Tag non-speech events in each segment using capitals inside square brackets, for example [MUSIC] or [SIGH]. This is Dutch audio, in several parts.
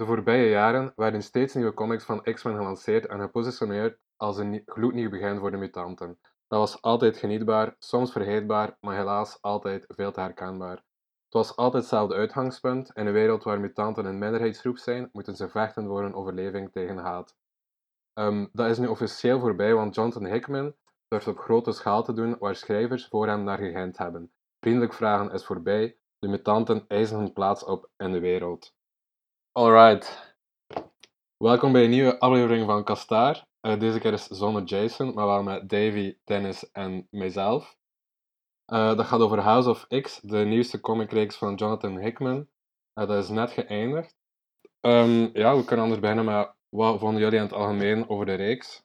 De voorbije jaren werden steeds nieuwe comics van X-Men gelanceerd en gepositioneerd als een gloednieuw begin voor de mutanten. Dat was altijd genietbaar, soms vergeetbaar, maar helaas altijd veel te herkenbaar. Het was altijd hetzelfde uitgangspunt. In een wereld waar mutanten een minderheidsgroep zijn, moeten ze vechten voor hun overleving tegen haat. Um, dat is nu officieel voorbij, want Jonathan Hickman durft op grote schaal te doen waar schrijvers voor hem naar gehind hebben. Vriendelijk vragen is voorbij, de mutanten eisen hun plaats op in de wereld. Alright. Welkom bij een nieuwe aflevering van Kastaar. Uh, deze keer is zonder Jason, maar wel met Davy, Dennis en mijzelf. Uh, dat gaat over House of X, de nieuwste comicreeks van Jonathan Hickman. Uh, dat is net geëindigd. Um, ja, we kunnen anders beginnen met wat vonden jullie in het algemeen over de reeks?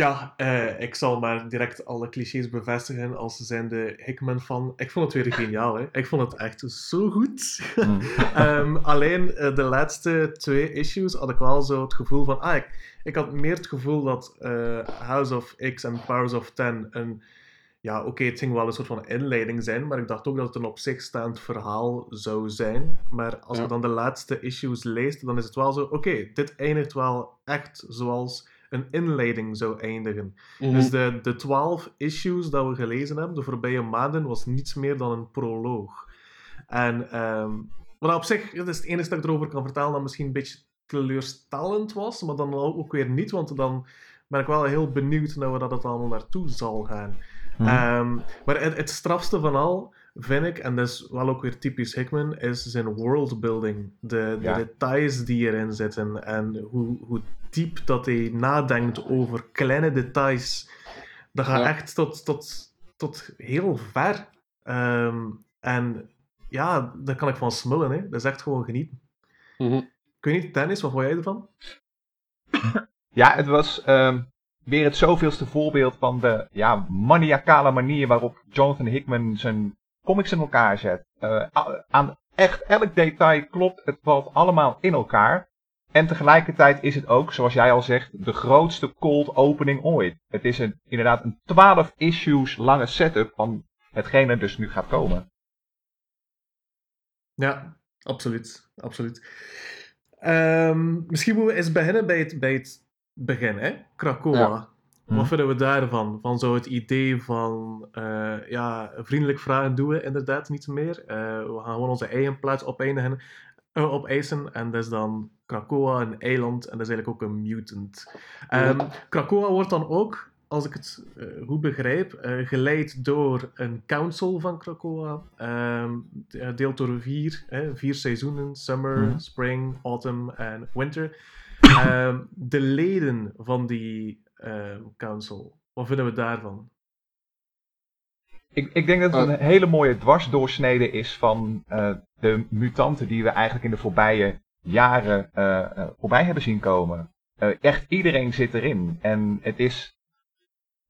Ja, uh, ik zal maar direct alle clichés bevestigen als zijn de Hickman van. Ik vond het weer geniaal, hè. Ik vond het echt zo goed. Mm. um, [LAUGHS] alleen uh, de laatste twee issues had ik wel zo het gevoel van... Ah, ik, ik had meer het gevoel dat uh, House of X en Powers of Ten een... Ja, oké, okay, het ging wel een soort van inleiding zijn, maar ik dacht ook dat het een op zich staand verhaal zou zijn. Maar als ja. je dan de laatste issues leest, dan is het wel zo... Oké, okay, dit eindigt wel echt zoals een inleiding zou eindigen. Mm-hmm. Dus de, de twaalf issues dat we gelezen hebben de voorbije maanden was niets meer dan een proloog. En um, wat op zich, dat is het enige dat ik erover kan vertellen dat misschien een beetje teleurstellend was, maar dan ook weer niet, want dan ben ik wel heel benieuwd naar waar dat het allemaal naartoe zal gaan. Mm-hmm. Um, maar het, het strafste van al vind ik, en dat is wel ook weer typisch Hickman, is zijn worldbuilding. De, de ja. details die erin zitten en hoe, hoe diep dat hij nadenkt over kleine details. Dat gaat ja. echt tot, tot, tot heel ver. Um, en ja, daar kan ik van smullen. Hè. Dat is echt gewoon genieten. Mm -hmm. Ik weet niet, Dennis, wat vond jij ervan? Ja, het was um, weer het zoveelste voorbeeld van de ja, maniacale manier waarop Jonathan Hickman zijn comics in elkaar zet. Uh, aan echt elk detail klopt, het valt allemaal in elkaar. En tegelijkertijd is het ook, zoals jij al zegt, de grootste cold opening ooit. Het is een, inderdaad een 12 issues lange setup van hetgene dus nu gaat komen. Ja, absoluut. absoluut. Um, misschien moeten we eens beginnen bij het, bij het begin, hè? Krakoa. Ja. Wat hm. vinden we daarvan? Van zo het idee van uh, ja, vriendelijk vragen doen we inderdaad niet meer. Uh, we gaan gewoon onze eigen plaats uh, opeisen. En dat is dan Krakoa, een eiland. En dat is eigenlijk ook een mutant. Um, Krakoa wordt dan ook, als ik het goed begrijp, geleid door een council van Krakoa. Um, deelt door vier, vier seizoenen. Summer, hm. spring, autumn en winter. Um, [COUGHS] de leden van die uh, Council. Wat vinden we daarvan? Ik, ik denk dat het een hele mooie dwarsdoorsnede is van uh, de mutanten die we eigenlijk in de voorbije jaren uh, voorbij hebben zien komen. echt iedereen zit erin. En het is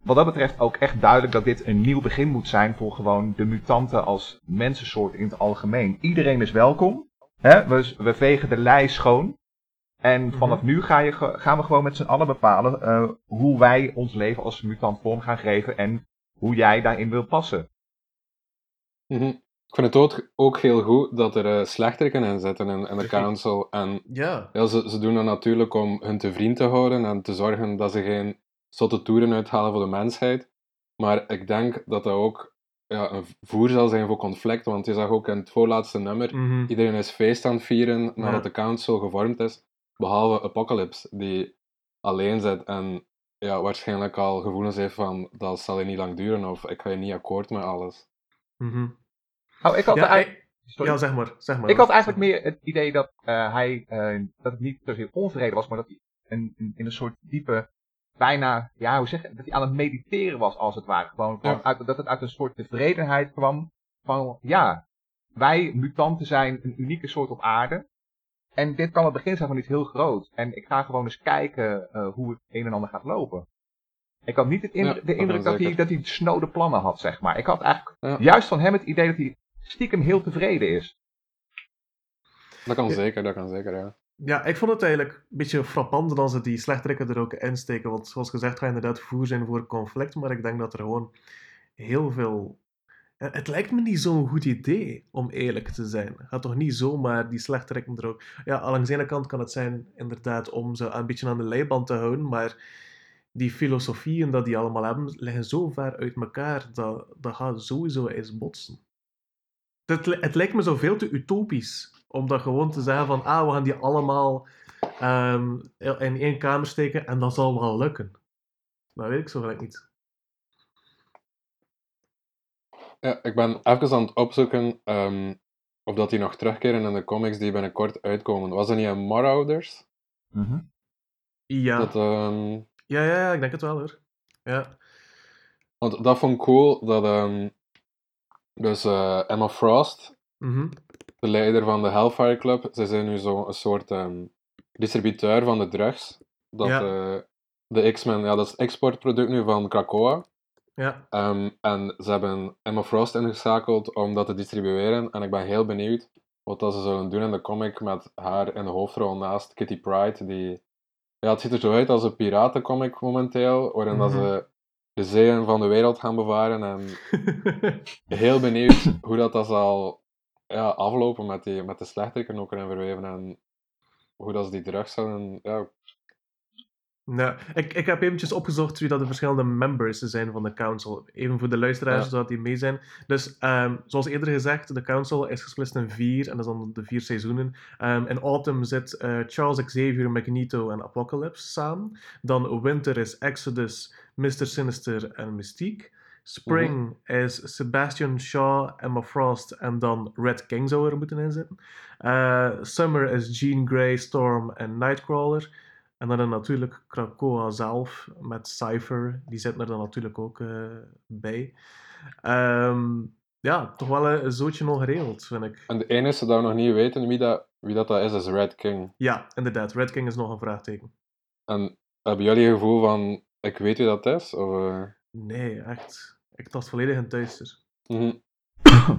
wat dat betreft ook echt duidelijk dat dit een nieuw begin moet zijn voor gewoon de mutanten als mensensoort in het algemeen. Iedereen is welkom. Hè? We, we vegen de lijst schoon. En mhm. vanaf nu ga je, gaan we gewoon met z'n allen bepalen uh, hoe wij ons leven als mutant vorm gaan geven en hoe jij daarin wil passen. Mm -hmm. Ik vind het ook, ook heel goed dat er uh, slechteriken in zitten in, in de council. En ja. ja ze, ze doen dat natuurlijk om hun te vriend te houden en te zorgen dat ze geen zotte toeren uithalen voor de mensheid. Maar ik denk dat dat ook ja, een voer zal zijn voor conflict. Want je zag ook in het voorlaatste nummer, mm -hmm. iedereen is feest aan het vieren nadat ja. de council gevormd is. Behalve Apocalypse, die alleen zit en ja, waarschijnlijk al gevoelens heeft van dat zal je niet lang duren of ik ga je niet akkoord met alles. Mm -hmm. oh, ik had ja, eigenlijk... ja, zeg maar, zeg maar. Ik had eigenlijk meer het idee dat uh, hij, uh, dat het niet zozeer onvrede was, maar dat hij in, in, in, een soort diepe, bijna, ja, hoe zeg je, dat hij aan het mediteren was als het ware. Gewoon, ja. uit, dat het uit een soort tevredenheid kwam van, ja, wij mutanten zijn een unieke soort op aarde. En dit kan het begin zijn van iets heel groot. En ik ga gewoon eens kijken uh, hoe het een en ander gaat lopen. Ik had niet het ja, de indruk dat hij, dat hij snode plannen had, zeg maar. Ik had eigenlijk ja. juist van hem het idee dat hij stiekem heel tevreden is. Dat kan zeker, dat kan zeker, ja. Ja, ik vond het eigenlijk een beetje frappant dat ze die slechterikken er ook insteken. Want zoals gezegd, ga je inderdaad voer zijn voor conflict. Maar ik denk dat er gewoon heel veel Het lijkt me niet zo'n goed idee, om eerlijk te zijn. Ga toch niet zomaar die slechterekken er ook... Ja, aan de ene kant kan het zijn, inderdaad, om ze een beetje aan de leiband te houden, maar die filosofieën dat die allemaal hebben, liggen zo ver uit elkaar, dat, dat gaat sowieso eens botsen. Het, het lijkt me zo veel te utopisch, om dat gewoon te zeggen van, ah, we gaan die allemaal ehm, in één kamer steken en dat zal wel lukken. Dat weet ik zo gelijk niet. Ja, ik ben even aan het opzoeken ehm, of dat die nog terugkeren in de comics die binnenkort uitkomen. Was dat niet een Marauders? Mhm. Ja. Dat, ehm, Ja, ja, ja, ik denk het wel hoor. Ja. want dat vond ik cool, dat ehm, dus eh, Emma Frost, Mhm. de leider van de Hellfire Club, ze zijn nu zo een soort ehm, distributeur van de drugs. Dat Ja. eh, de X-Men, ja, dat is het exportproduct nu van Krakoa. Ja. Ehm, en ze hebben Emma Frost ingeschakeld om dat te distribueren. En ik ben heel benieuwd wat dat ze zullen doen in de comic met haar in de hoofdrol naast Kitty Pryde. Die... Ja, het ziet er zo uit als een piratencomic momenteel, waarin dat Mhm. ze de zeeën van de wereld gaan bevaren. En [LAUGHS] heel benieuwd hoe dat, dat zal ja, aflopen met, die, met de slechteriken ook erin verweven. En hoe dat ze die drugs zullen... Ja, Nou, ik, ik heb eventjes opgezocht wie dat de verschillende members zijn van de council. Even voor de luisteraars, Ja. zodat die mee zijn. Dus, ehm, zoals eerder gezegd, de council is gesplitst in vier, en dat is dan de vier seizoenen. Ehm, in Autumn zit eh, Charles Xavier, Magneto en Apocalypse samen. Dan Winter is Exodus, Mr. Sinister en Mystique. Spring is Sebastian Shaw, Emma Frost en dan Red King zou er moeten in zitten. Eh, Summer is Jean Grey, Storm en Nightcrawler. En dan natuurlijk Krakoa zelf met Cypher, die zit er dan natuurlijk ook eh, bij. Ehm, ja, toch wel een, zootje nog geregeld, vind ik. en de enige dat we nog niet weten wie dat, wie dat, dat is, is Red King. Ja, inderdaad, Red King is nog een vraagteken. En hebben jullie een gevoel van, ik weet wie dat is? Of, eh, Nee, echt. Ik tast volledig in duister. mhm. [COUGHS]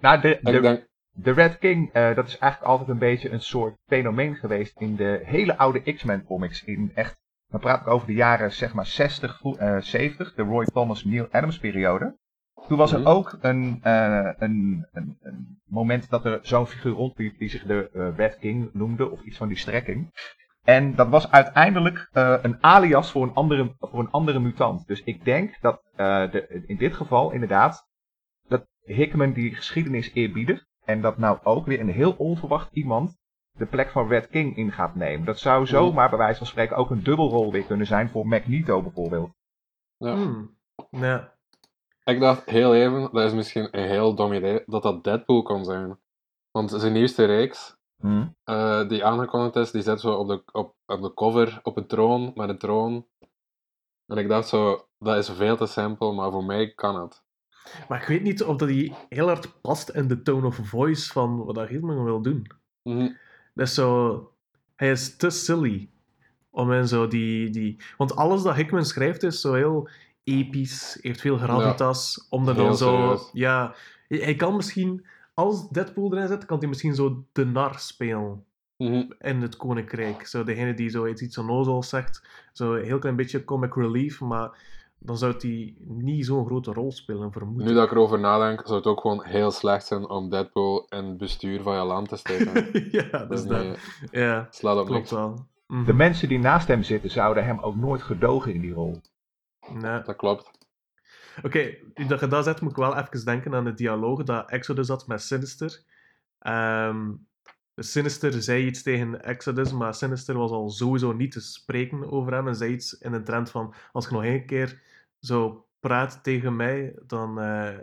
Nou, de, ik de, denk, de Red King, eh, dat is eigenlijk altijd een beetje een soort fenomeen geweest in de hele oude X-Men comics. In echt, dan praat ik over de jaren zeg maar 60, vo- eh, 70, de Roy Thomas Neil Adams periode. Toen was er Mhm. ook een, eh, een, een, een moment dat er zo'n figuur rondliep die zich de Red King noemde, of iets van die strekking. En dat was uiteindelijk een alias voor een, andere, voor een andere mutant. Dus ik denk dat de, in dit geval inderdaad dat Hickman die geschiedenis eerbiedigt. En dat nou ook weer een heel onverwacht iemand de plek van Red King in gaat nemen. Dat zou zomaar bij wijze van spreken ook een dubbelrol weer kunnen zijn voor Magneto bijvoorbeeld. ja. Hmm. Ja. Ik dacht heel even, dat is misschien een heel dom idee, dat dat Deadpool kon zijn. Want zijn nieuwste reeks, eh, die aangekondigd is, die zit zo op de, op, op de cover op een troon, met een troon. En ik dacht zo, dat is veel te simpel, maar voor mij kan het. Maar ik weet niet of dat die heel hard past in de tone of voice van wat dat Hickman wil doen. Mhm. Dat is zo... Hij is te silly. Om in zo die, die... Want alles dat Hickman schrijft is zo heel episch, heeft veel gravitas. om dan zo... serieus. Ja, hij kan misschien... Als Deadpool erin zit, kan hij misschien zo de nar spelen Mhm. in het koninkrijk. Zo degene die zo iets, iets onnozels zegt. Zo een heel klein beetje comic relief, maar dan zou hij niet zo'n grote rol spelen, vermoed Nu ik. dat ik erover nadenk, zou het ook gewoon heel slecht zijn om Deadpool in het bestuur van je land te steken. [LAUGHS] ja, dat is dat. Nee, Ja, slaat op klopt niks. wel. Mhm. De mensen die naast hem zitten zouden hem ook nooit gedogen in die rol. Nee. Dat klopt. Oké, nu dat je dat zegt, moet ik wel even denken aan de dialoog dat Exodus had met Sinister. Ehm, Sinister zei iets tegen Exodus, maar Sinister was al sowieso niet te spreken over hem en zei iets in de trend van als je nog één keer zo praat tegen mij, dan, eh,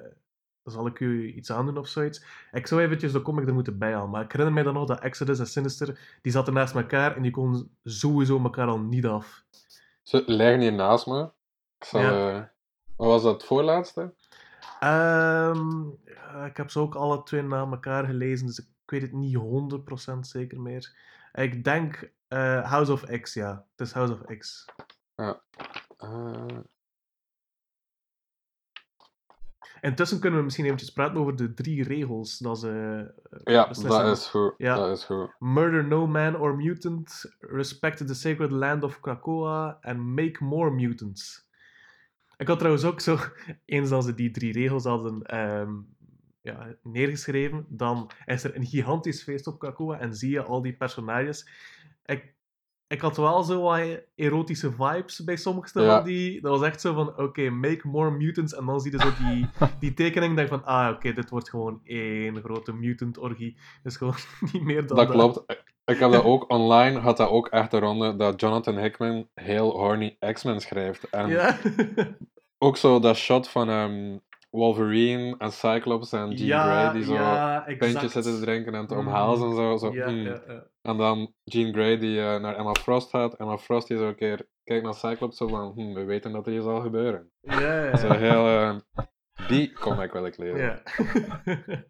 zal ik u iets aandoen of zoiets. Ik zou eventjes de comic er moeten bijhalen, maar ik herinner mij dan nog dat Exodus en Sinister, die zaten naast elkaar en die konden sowieso elkaar al niet af. Ze liggen hier naast me. Ik zal, Ja. eh, wat was dat, het voorlaatste? Ehm, ik heb ze ook alle twee na elkaar gelezen, dus ik weet het niet 100% zeker meer. Ik denk eh, House of X, ja. Het is House of X. Eh, Intussen kunnen we misschien eventjes praten over de drie regels dat ze eh, ja, dat is goed. Ja. Dat is goed. Murder no man or mutant, respect the sacred land of Krakoa, and make more mutants. Ik had trouwens ook zo, [LAUGHS] eens als ze die drie regels hadden ehm, ja, neergeschreven, dan is er een gigantisch feest op Krakoa en zie je al die personages. Ik, ik had wel zo wat erotische vibes bij sommige Ja. van die. Dat was echt zo van, oké, make more mutants. En dan zie je zo die, [LAUGHS] die tekening, denk van, ah, oké, dit wordt gewoon één grote mutant-orgie. Dus gewoon [LAUGHS] niet meer dan Dat klopt. Ik- Ik heb dat [LAUGHS] ook online, had dat ook echt de ronde, dat Jonathan Hickman heel horny X-Men schrijft. En Ja. ook zo dat shot van ehm, Wolverine en Cyclops en Jean ja, Grey, die zo ja, pintjes zitten te drinken en te Mhm. omhelzen en zo. zo Ja, hmm. ja, ja. En dan Jean Grey die eh, naar Emma Frost gaat. Emma Frost die zo een keer kijkt naar Cyclops zo van, hmm, we weten dat er hier zal gebeuren. Ja, Zo heel, eh, die comic wil ik lezen. Ja. [LAUGHS]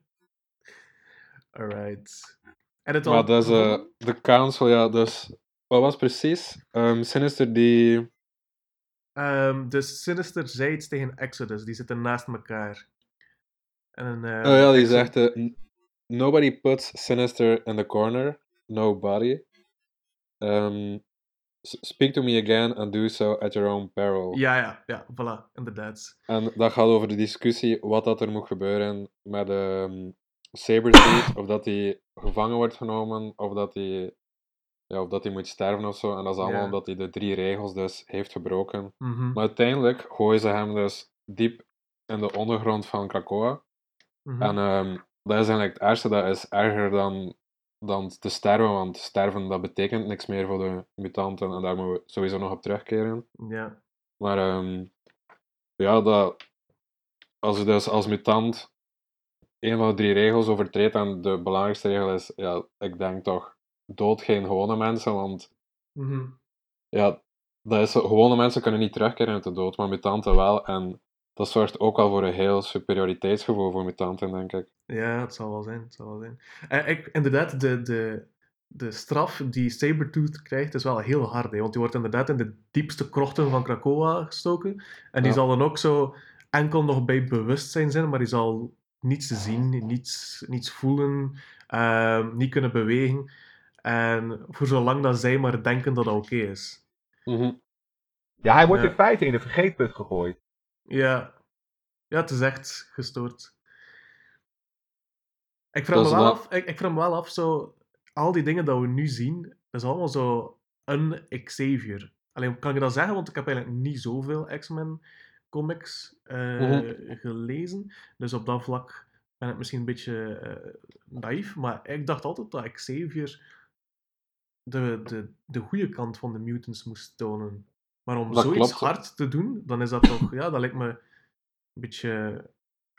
Alright. En het Maar al dat is eh, de council, ja, dus wat was precies? Ehm, Sinister die... Ehm, dus Sinister zei iets tegen Exodus, die zitten naast elkaar. En, eh, Oh ja, die zegt: eh, "N- Nobody puts Sinister in the corner. Nobody. Um, s- speak to me again and do so at your own peril. Ja, ja, ja, voilà, inderdaad. En dat gaat over de discussie wat dat er moet gebeuren met um, Sabretooth. of dat hij gevangen wordt genomen, of dat hij, ja, of dat hij moet sterven of zo. En dat is allemaal Ja. omdat hij de drie regels dus heeft gebroken. Mhm, Maar uiteindelijk gooien ze hem dus diep in de ondergrond van Krakoa. mhm. En ehm, dat is eigenlijk het ergste, dat is erger dan, dan te sterven, want sterven dat betekent niks meer voor de mutanten en daar moeten we sowieso nog op terugkeren. Ja, Maar ehm, ja, dat, als je dus als mutant een van de drie regels overtreedt, en de belangrijkste regel is, ja, ik denk toch, dood geen gewone mensen, want mhm. ja, dat is, gewone mensen kunnen niet terugkeren uit de dood, maar mutanten wel. En dat zorgt ook wel voor een heel superioriteitsgevoel voor mutanten, denk ik. ja, het zal wel zijn, het zal wel zijn. Eh, ik, inderdaad, de, de, de straf die Sabretooth krijgt is wel heel hard, hè, want die wordt inderdaad in de diepste krochten van Krakoa gestoken. En die Ja. zal dan ook zo enkel nog bij bewustzijn zijn, maar die zal niets zien, niets, niets voelen, ehm, niet kunnen bewegen. En voor zolang dat zij maar denken dat dat oké is. Mhm. Ja, hij wordt Ja. in feite in de vergeetput gegooid. Ja. Ja, het is echt gestoord. Ik vraag, me wel af, ik, ik vraag me wel af, zo, al die dingen dat we nu zien, dat is allemaal zo een Xavier. Alleen kan je dat zeggen, want ik heb eigenlijk niet zoveel X-Men comics eh, Mhm. gelezen. Dus op dat vlak ben ik misschien een beetje eh, naïef, maar ik dacht altijd dat Xavier de, de, de goede kant van de mutants moest tonen. Maar om Dat zoiets klopt. hard te doen, dan is dat toch, ja, dat lijkt me een beetje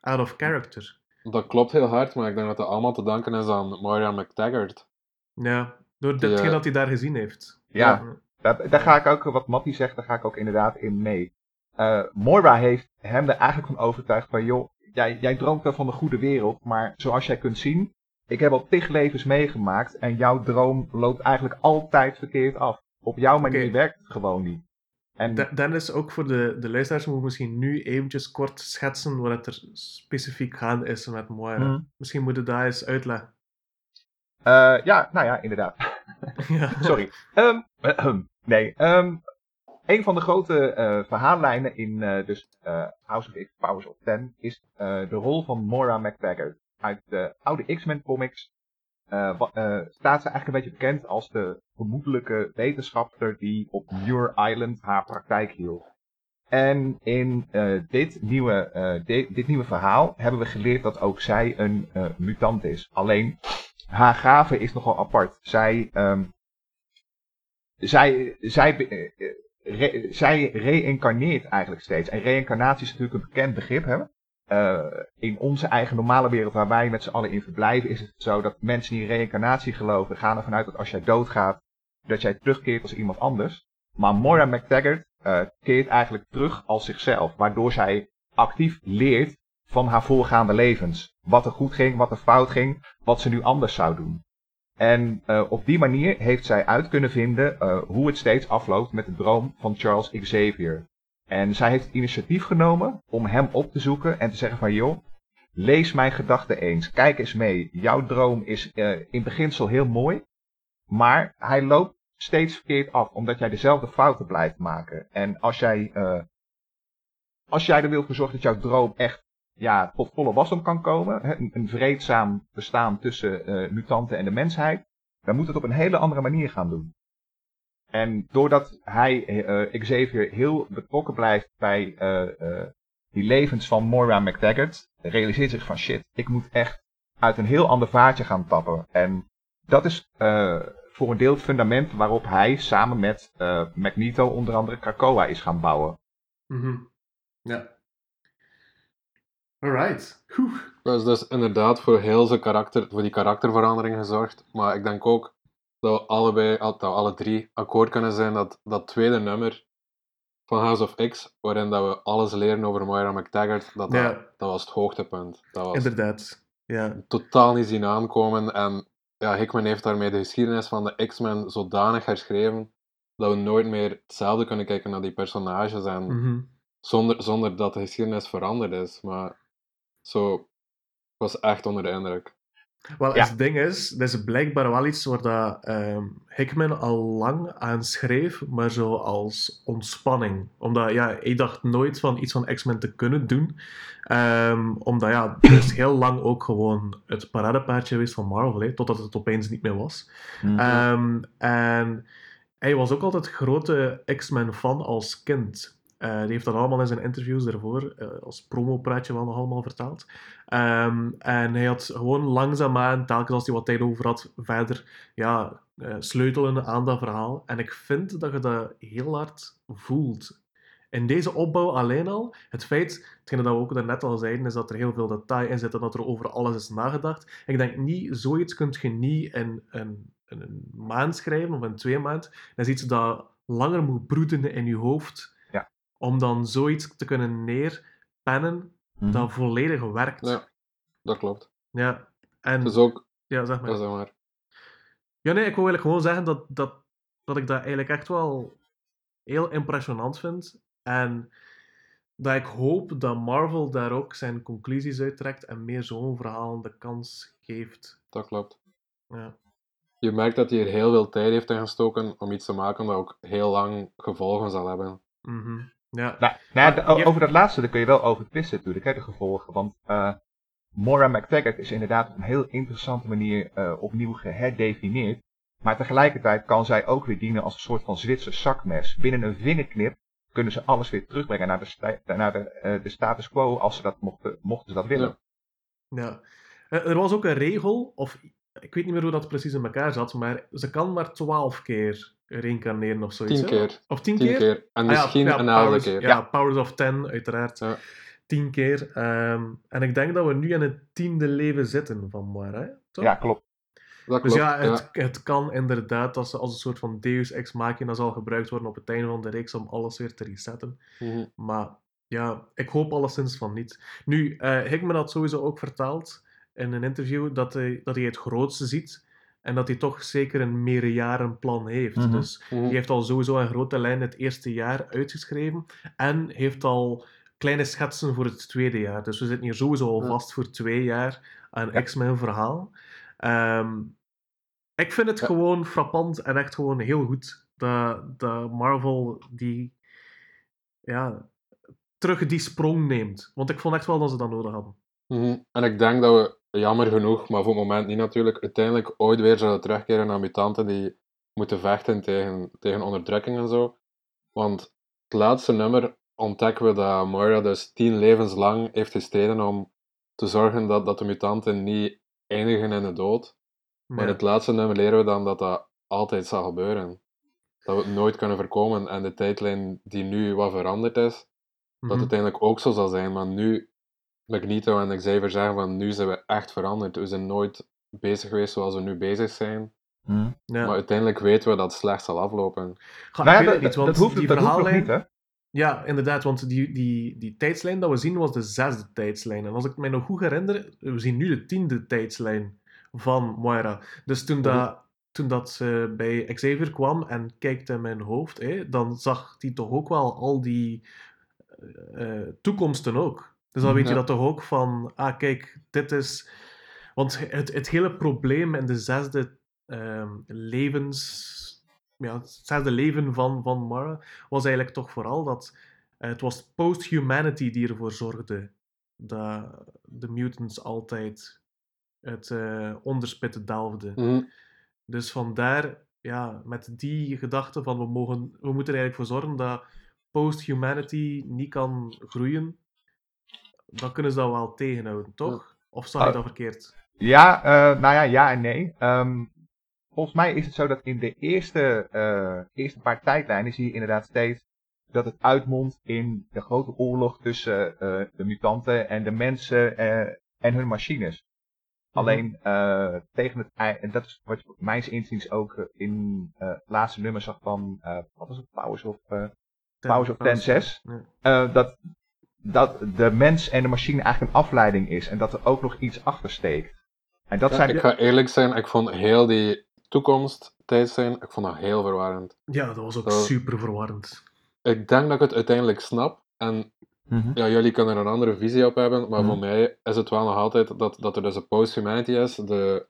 out of character. Dat klopt heel hard, maar ik denk dat dat allemaal te danken is aan Moira McTaggart. Ja, door Die, datgene eh, dat hij daar gezien heeft. Ja, daar, daar ga ik ook, wat Mattie zegt, daar ga ik ook inderdaad in mee. Eh, Moira heeft hem er eigenlijk van overtuigd van, joh, jij, jij droomt wel van de goede wereld, maar zoals jij kunt zien, ik heb al tig levens meegemaakt en jouw droom loopt eigenlijk altijd verkeerd af. Op jouw manier werkt het gewoon niet. En Da- Dennis, ook voor de, de luisteraars, moet misschien nu eventjes kort schetsen wat het er specifiek gaan is met Moira. Hmm. Misschien moet je dat eens uitleggen. eh, ja, nou ja, inderdaad. [LAUGHS] [LAUGHS] ja. Sorry. Ehm, ahem. nee, ehm, een van de grote eh, verhaallijnen in eh, dus, House of X Powers of Ten is de rol van Moira McTaggart. Uit de oude X-Men comics eh, eh, staat ze eigenlijk een beetje bekend als de vermoedelijke wetenschapper die op Muir Island haar praktijk hield. En in eh, dit, nieuwe, di- dit nieuwe verhaal hebben we geleerd dat ook zij een mutant is. Alleen haar gave is nogal apart. Zij, ehm, zij, zij, zij reïncarneert eigenlijk steeds. En reïncarnatie is natuurlijk een bekend begrip. Hè? Eh, in onze eigen normale wereld waar wij met z'n allen in verblijven is het zo dat mensen die in reïncarnatie geloven gaan ervan uit dat als jij doodgaat dat jij terugkeert als iemand anders. Maar Moira McTaggart eh, keert eigenlijk terug als zichzelf. Waardoor zij actief leert van haar voorgaande levens. Wat er goed ging, wat er fout ging, wat ze nu anders zou doen. En eh, op die manier heeft zij uit kunnen vinden hoe het steeds afloopt met de droom van Charles Xavier. En zij heeft initiatief genomen om hem op te zoeken en te zeggen van joh, lees mijn gedachten eens, kijk eens mee. Jouw droom is eh, in beginsel heel mooi, maar hij loopt steeds verkeerd af omdat jij dezelfde fouten blijft maken. En als jij eh, als jij er wilt voor zorgen dat jouw droom echt ja, tot volle wasdom kan komen, hè, een, vreedzaam bestaan tussen uh, mutanten en de mensheid, dan moet het op een hele andere manier gaan doen. En doordat hij, uh, Xavier, heel betrokken blijft bij uh, die levens van Moira McTaggart, realiseert zich van shit, ik moet echt uit een heel ander vaartje gaan tappen. En dat is voor een deel het fundament waarop hij samen met Magneto onder andere Krakoa is gaan bouwen. Mm -hmm. Ja. Alright. Dat is dus inderdaad voor heel zijn karakter, voor die karakterverandering gezorgd. Maar ik denk ook dat we allebei, dat we alle drie akkoord kunnen zijn dat dat tweede nummer van House of X, waarin dat we alles leren over Moira McTaggart, dat, dat, dat was het hoogtepunt. Dat was Inderdaad, ja. Totaal niet zien aankomen. En ja, Hickman heeft daarmee de geschiedenis van de X-Men zodanig herschreven dat we nooit meer hetzelfde kunnen kijken naar die personages. En Mhm. zonder, zonder dat de geschiedenis veranderd is. Maar zo, ik was echt onder de indruk. Wel, Ja. het ding is, dat is blijkbaar wel iets waar dat, ehm, Hickman al lang aan schreef, maar zo als ontspanning. Omdat, ja, hij dacht nooit van iets van X-Men te kunnen doen. Ehm, omdat, ja, het is heel lang ook gewoon het paradepaardje geweest van Marvel, hè, totdat het opeens niet meer was. Mhm. Ehm, en hij was ook altijd grote X-Men-fan als kind. Eh, die heeft dat allemaal in zijn interviews daarvoor eh, als promopraatje wel nog allemaal vertaald. Ehm, en hij had gewoon langzaamaan, telkens als hij wat tijd over had, verder ja, eh, sleutelen aan dat verhaal. En ik vind dat je dat heel hard voelt. In deze opbouw alleen al, het feit, hetgene dat we ook daarnet al zeiden, is dat er heel veel detail in zit en dat er over alles is nagedacht. Ik denk niet, zoiets kun je niet in een, in een maand schrijven of in twee maanden. Dat is iets dat langer moet broeden in je hoofd. Om dan zoiets te kunnen neerpennen Mhm. dat volledig werkt. Ja, dat klopt. Ja. En, Dus ook, ja, zeg maar. ja, zeg maar. Ja, nee, ik wil eigenlijk gewoon zeggen dat, dat, dat ik dat eigenlijk echt wel heel impressionant vind. En dat ik hoop dat Marvel daar ook zijn conclusies uittrekt en meer zo'n verhaal de kans geeft. Dat klopt. Ja. Je merkt dat hij er heel veel tijd heeft in gestoken om iets te maken dat ook heel lang gevolgen zal hebben. Mhm. Ja. Nou, nou ja, de- over dat laatste daar kun je wel over twisten natuurlijk, hè, de gevolgen. Want eh Moira McTaggart is inderdaad op een heel interessante manier eh, opnieuw geherdefinieerd. Maar tegelijkertijd kan zij ook weer dienen als een soort van Zwitsers zakmes. Binnen een vingerknip kunnen ze alles weer terugbrengen naar de, naar de, eh, de status quo als ze dat mochten, mochten ze dat willen. Ja. Er was ook een regel, of ik weet niet meer hoe dat precies in elkaar zat, maar ze kan maar twaalf keer reïncarneren of zoiets. Tien hè? keer. Of tien, Tien keer? keer. En Ah ja, misschien ja, een powers, keer. Ja, Powers of Ten, uiteraard. Ja. Tien keer. Ehm, en ik denk dat we nu in het tiende leven zitten van Moira, hè? Toch? Ja, klopt. Dat Dus klopt. ja, het, het kan inderdaad als, als een soort van Deus Ex Machina zal gebruikt worden op het einde van de reeks om alles weer te resetten. Mhm. Maar ja, ik hoop alleszins van niet. Nu, eh Hickman had sowieso ook verteld in een interview dat hij, dat hij het grootste ziet en dat hij toch zeker een meerjarenplan heeft. Mhm. Dus Mhm. hij heeft al sowieso een grote lijn het eerste jaar uitgeschreven en heeft al kleine schetsen voor het tweede jaar. Dus we zitten hier sowieso al vast voor twee jaar aan Ja. X-Men verhaal. Ehm, ik vind het Ja. gewoon frappant en echt gewoon heel goed dat, dat Marvel die ja, terug die sprong neemt. Want ik vond echt wel dat ze dat nodig hadden. Mhm. En ik denk dat we, jammer genoeg, maar voor het moment niet natuurlijk, uiteindelijk ooit weer zouden terugkeren naar mutanten die moeten vechten tegen, tegen onderdrukking en zo. Want het laatste nummer ontdekken we dat Moira dus tien levens lang heeft gestreden om te zorgen dat, dat de mutanten niet eindigen in de dood. Maar Ja. het laatste nummer leren we dan dat dat altijd zal gebeuren. Dat we het nooit kunnen voorkomen en de tijdlijn die nu wat veranderd is, dat Mhm. het uiteindelijk ook zo zal zijn. Maar nu, Magneto en Xavier zeggen van nu zijn we echt veranderd. We zijn nooit bezig geweest zoals we nu bezig zijn. Mhm. Ja. Maar uiteindelijk weten we dat het slecht zal aflopen. Ga, Nou ja, dat, niet, want dat hoeft, die dat hoeft nog verhaallijn... niet, hè? Ja, inderdaad, want die, die, die tijdslijn dat we zien was de zesde tijdslijn. En als ik mij nog goed herinner, we zien nu de tiende tijdslijn van Moira. Dus toen, dat, toen dat ze bij Xavier kwam en kijkt in mijn hoofd, hè, dan zag hij toch ook wel al die eh, eh, toekomsten ook. Dus dan weet je dat toch ook van, ah kijk, dit is... Want het, het hele probleem in de zesde ehm, levens... Ja, het zesde leven van, van Mara was eigenlijk toch vooral dat Eh, het was post-humanity die ervoor zorgde dat de mutants altijd het uh, onderspit delfden. Mhm. Dus vandaar, ja, met die gedachte van we, mogen, we moeten er eigenlijk voor zorgen dat post-humanity niet kan groeien, dan kunnen ze dat wel tegenhouden, toch? Of zag je Ah. dat verkeerd? Ja, eh, nou ja, ja en nee. Ehm, volgens mij is het zo dat in de eerste, eh, eerste paar tijdlijnen zie je inderdaad steeds dat het uitmondt in de grote oorlog tussen eh, de mutanten en de mensen en hun machines. Alleen eh, tegen het ei- en dat is wat je mijns inziens ook in het laatste nummer zag van, wat was het, Powers of, Powers of 10-6. Ja. eh, dat, dat de mens en de machine eigenlijk een afleiding is en dat er ook nog iets achter steekt. En dat Ja, zijn ik ga eerlijk zijn, ik vond heel die toekomst zijn, ik vond dat heel verwarrend. Ja, dat was ook super verwarrend. Ik denk dat ik het uiteindelijk snap. En Mhm. ja, jullie kunnen er een andere visie op hebben, maar Mhm. voor mij is het wel nog altijd dat, dat er dus een post-humanity is, de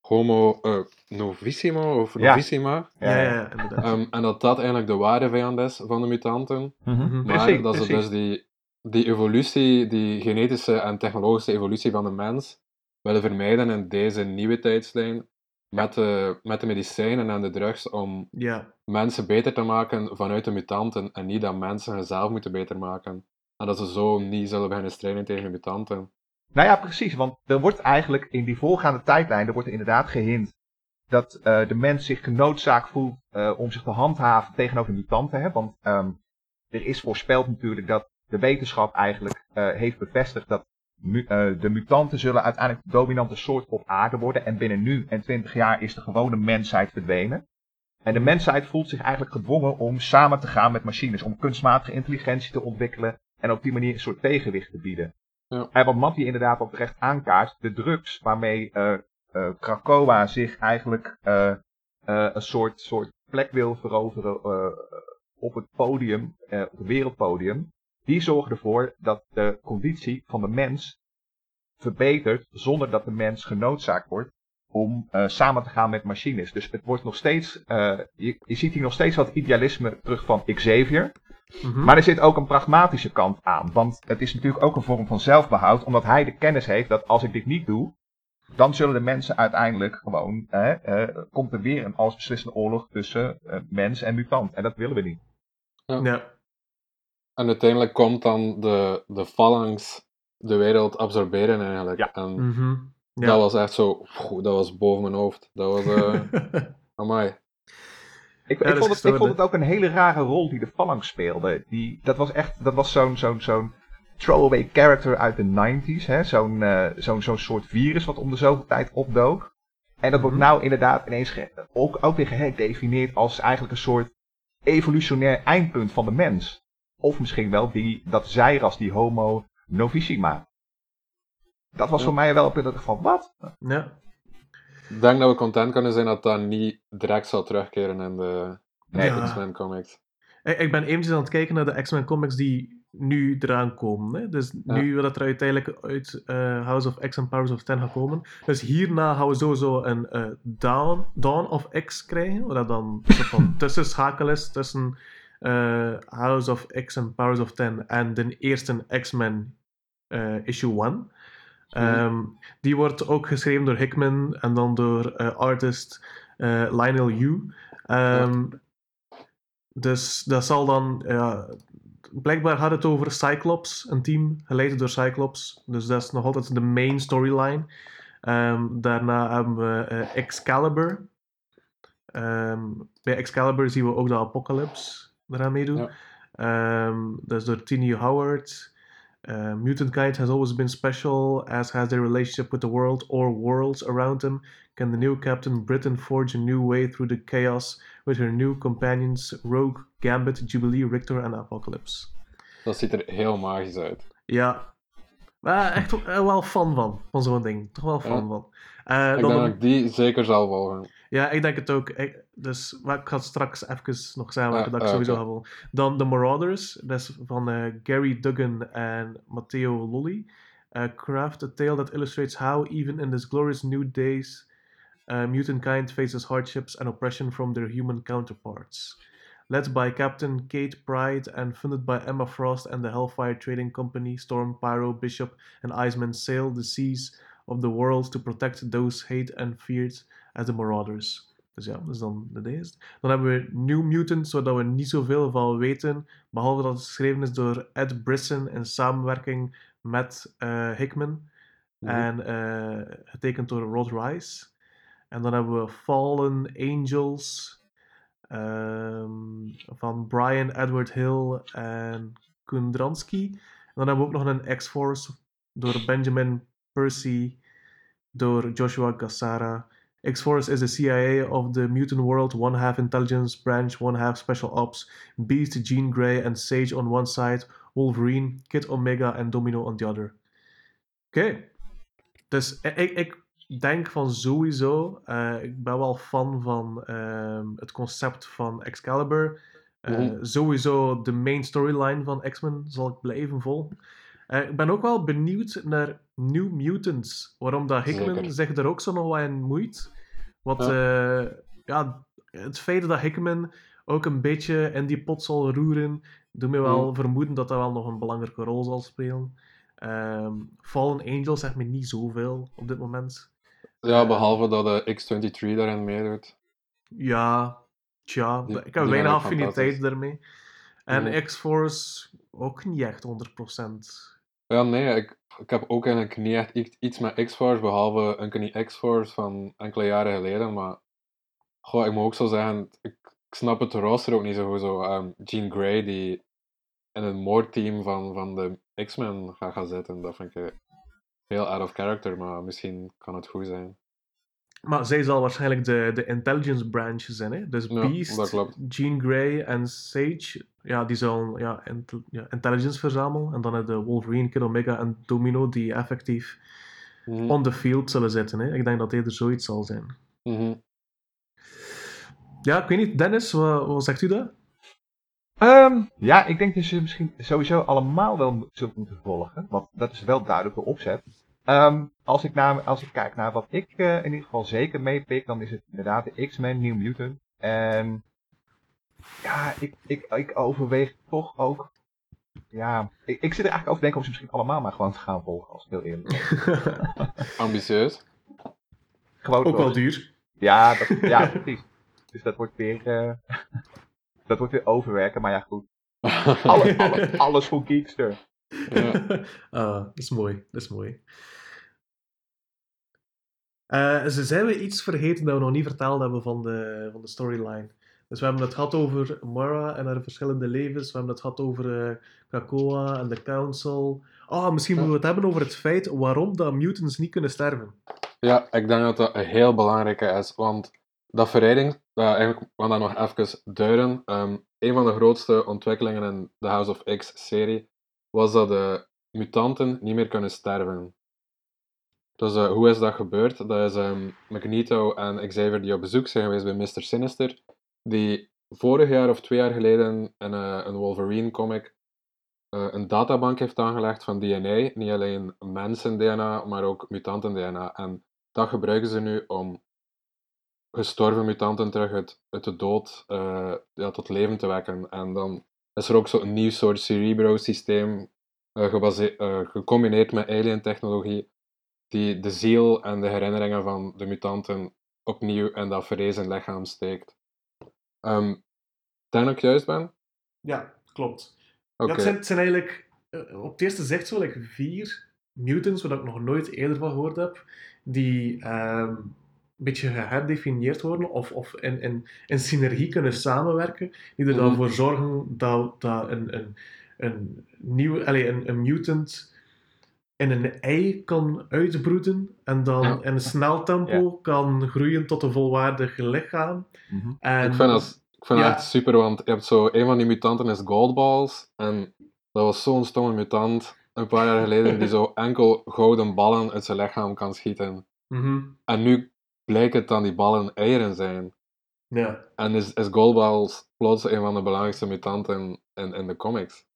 homo eh, novissimo of Ja. novissima. Ja, Ja, ja, ja. inderdaad. Ehm, en dat dat eigenlijk de ware vijand is van de mutanten. Mhm. Mhm. Maar Precies, dat ze precies. dus die, die evolutie, die genetische en technologische evolutie van de mens willen vermijden in deze nieuwe tijdslijn. Met de, met de medicijnen en de drugs om Ja, mensen beter te maken vanuit de mutanten en niet dat mensen zichzelf moeten beter maken. En dat ze zo niet zullen beginnen strijden tegen mutanten. Nou ja, precies. Want er wordt eigenlijk in die voorgaande tijdlijn, er wordt er inderdaad gehint dat eh, de mens zich genoodzaakt voelt eh, om zich te handhaven tegenover de mutanten. Hè? Want ehm, er is voorspeld natuurlijk dat de wetenschap eigenlijk eh, heeft bevestigd dat mu- eh, de mutanten zullen uiteindelijk de dominante soort op aarde worden. En binnen nu en 20 jaar is de gewone mensheid verdwenen. En de mensheid voelt zich eigenlijk gedwongen om samen te gaan met machines. Om kunstmatige intelligentie te ontwikkelen en op die manier een soort tegenwicht te bieden. En wat Mattie inderdaad ook terecht aankaart, de drugs waarmee eh eh, Krakoa zich eigenlijk een soort, soort plek wil veroveren op het podium, op het wereldpodium, die zorgen ervoor dat de conditie van de mens verbetert zonder dat de mens genoodzaakt wordt om eh, samen te gaan met machines. Dus het wordt nog steeds, eh, je, je ziet hier nog steeds wat idealisme terug van Xavier. Mhm. Maar er zit ook een pragmatische kant aan. Want het is natuurlijk ook een vorm van zelfbehoud. Omdat hij de kennis heeft dat als ik dit niet doe. Dan zullen de mensen uiteindelijk gewoon. eh, eh, komt er weer een allesbeslissende oorlog tussen eh, mens en mutant. En dat willen we niet. ja. En uiteindelijk komt dan de, de phalanx de wereld absorberen eigenlijk. Ja. En Mhm. Ja. dat was echt zo, dat was boven mijn hoofd. Dat was, eh [LAUGHS] amai. Ik, Ja, ik, vond het, ik vond het ook een hele rare rol die de Phalanx speelde. Die, dat was echt. Dat was zo'n zo'n zo'n throwaway character uit de 90s. hè, Zo'n eh, zo'n zo'n soort virus wat om de zoveel tijd opdook. En dat wordt Mhm. nou inderdaad ineens ge- ook, ook weer gedefinieerd als eigenlijk een soort evolutionair eindpunt van de mens. Of misschien wel die, dat zijras, die homo novissima. Dat was Ja. voor mij wel op het geval, wat? ja. Ik denk dat we content kunnen zijn dat dat niet direct zal terugkeren in de Nee, Ja. X-Men comics. Ik, ik ben eventjes aan het kijken naar de X-Men comics die nu eraan komen. Hè? Dus nu dat er uiteindelijk uit eh, House of X en Powers of Ten gaat komen. Dus hierna gaan we sowieso een eh, Dawn, Dawn of X krijgen. Wat dan een soort van [LAUGHS] tussenschakel is tussen eh, House of X en Powers of Ten en de eerste X-Men eh, issue 1. Ehm, die wordt ook geschreven door Hickman en dan door eh, artist Lionel Yu. Ehm, Dus dat zal dan. Ja, blijkbaar gaat het over Cyclops, een team geleid door Cyclops. Dus dat is nog altijd de main storyline. Ehm, daarna hebben we Excalibur. Bij Excalibur zien we ook de Apocalypse eraan meedoen. Ja. Ehm, dat is door Tini Howard. Uh, mutant kind has always been special, as has their relationship with the world or worlds around them. Can the new Captain Britain forge a new way through the chaos with her new companions Rogue, Gambit, Jubilee, Richter en Apocalypse? Dat ziet er heel magisch uit. Ja, maar echt eh, wel fan van, van zo'n ding. Toch wel fan Ja. van. Eh, Ik dan denk dat ik die zeker zal volgen. Ja, ik denk het ook. Ik, dus maar ik ga straks even nog zeggen welke Ah, dat ik ah, sowieso ga volgen. Dan The Marauders, dat is van eh, Gary Duggan en Matteo Lolli. Uh, craft a tale that illustrates how, even in these glorious new days, uh, mutant kind faces hardships and oppression from their human counterparts. led by Captain Kate Pride and funded by Emma Frost and the Hellfire Trading Company, Storm, Pyro, Bishop, and Iceman sail the seas of the world to protect those hate and feared as the Marauders. Dus ja, dat is dan de eerste. Dan hebben we New Mutant, zodat we niet zoveel van weten, behalve dat het geschreven is door Ed Brisson in samenwerking met uh, Hickman. Mhm. En uh, getekend door Rod Rice. En dan hebben we Fallen Angels um, van Brian Edward Hill en Kundransky. En dan hebben we ook nog een X-Force door Benjamin Percy, door Joshua Gassara. X-Force is the CIA of the mutant world, one half intelligence branch, one half special ops. Beast, Jean Grey and Sage on one side, Wolverine, Kid Omega en Domino on the other. Oké. Okay. Dus ik, ik denk van sowieso, uh, ik ben wel fan van uh, het concept van Excalibur. Uh, mm. Sowieso de main storyline van X-Men zal ik blijven volgen. Ik ben ook wel benieuwd naar New Mutants. Waarom dat Hickman Zeker. zich er ook zo nog wat in moeit. Want ja. ja. het feit dat Hickman ook een beetje in die pot zal roeren, doet me wel mm. vermoeden dat dat wel nog een belangrijke rol zal spelen. Um, Fallen Angel zegt me niet zoveel op dit moment. Ja, behalve dat de X23 daarin meedoet. Ja, tja, die, ik heb weinig affiniteit daarmee. En mm. X-Force ook niet echt 100%. Ja, nee, ik, ik heb ook eigenlijk niet echt iets met X-Force, behalve Uncanny X-Force van enkele jaren geleden. Maar goh, ik moet ook zo zeggen, ik, ik snap het roster ook niet zo goed. Zo, um, Jean Grey die in het moordteam van, van de X-Men gaat gaan zitten, dat vind ik heel out of character, maar misschien kan het goed zijn. Maar zij zal waarschijnlijk de, de intelligence branch zijn, hè? Dus Ja, Beast. Jean Grey en Sage, ja, die zullen ja, int- ja, intelligence verzamelen. En dan heb je Wolverine, Kid Omega en Domino, die effectief Mhm, on the field zullen zitten. Hè? Ik denk dat eerder zoiets zal zijn. mhm. Ja, ik weet niet, Dennis, wat, wat zegt u daar? Ehm, ja, ik denk dat je misschien sowieso allemaal wel zult moeten volgen. Want dat is wel duidelijk de opzet. Ehm, als, ik naar, als ik kijk naar wat ik eh, in ieder geval zeker meepik, dan is het inderdaad de X-Men New Mutant. En ja, ik, ik, ik overweeg toch ook. Ja, ik, ik zit er eigenlijk over te denken om ze misschien allemaal maar gewoon te gaan volgen, als ik heel eerlijk ben. [LAUGHS] Ambitieus. Gewoon Ook wel duur. Ja, dat, ja, precies. Dus dat wordt weer. eh, [LAUGHS] dat wordt weer overwerken, maar ja, goed. Alle, alle- [LAUGHS] alles voor Geekster. Ja. [LAUGHS] ah, dat is mooi, dat is mooi. Eh, ze zijn we iets vergeten dat we nog niet verteld hebben van de, van de storyline. Dus we hebben het gehad over Mara en haar verschillende levens. We hebben het gehad over eh, Krakoa en de Council. Ah, misschien moeten we het hebben over het feit waarom dat mutants niet kunnen sterven. Ja, ik denk dat dat een heel belangrijke is, want dat verrijding, dat eigenlijk, we dat nog even duiden. Ehm, een van de grootste ontwikkelingen in de House of X-serie was dat de mutanten niet meer kunnen sterven. Dus eh, hoe is dat gebeurd? Dat is ehm, Magneto en Xavier die op bezoek zijn geweest bij Mr. Sinister, die vorig jaar of twee jaar geleden in eh, een Wolverine comic eh, een databank heeft aangelegd van DNA. Niet alleen mensen-DNA, maar ook mutanten-DNA. En dat gebruiken ze nu om gestorven mutanten terug uit, uit de dood ja, tot leven te wekken. En dan is er ook zo'n nieuw soort Cerebro-systeem eh, gecombineerd met alien-technologie, die de ziel en de herinneringen van de mutanten opnieuw in dat verrezen lichaam steekt. Denk dat ik juist ben? Ja, klopt. Het, zijn, zijn eigenlijk eh, op het eerste zicht zo like, vier mutants, waar ik nog nooit eerder van gehoord heb, die ehm, beetje geherdefinieerd worden of, of in, in, in synergie kunnen samenwerken, die er dan Mhm. voor zorgen dat, dat een, een, een, nieuwe, allez, een, een mutant in een ei kan uitbroeden en dan Ja. in een snel tempo kan groeien tot een volwaardig lichaam. Mhm. En, Ik vind dat, ik vind Ja. echt super, want je hebt zo, een van die mutanten is Goldballs. En dat was zo'n stomme mutant, een paar jaar geleden, die [LAUGHS] zo enkel gouden ballen uit zijn lichaam kan schieten. Mhm. En nu blijkt het dan die ballen eieren zijn. Ja. En is, is Goldballs plots een van de belangrijkste mutanten in, in de comics.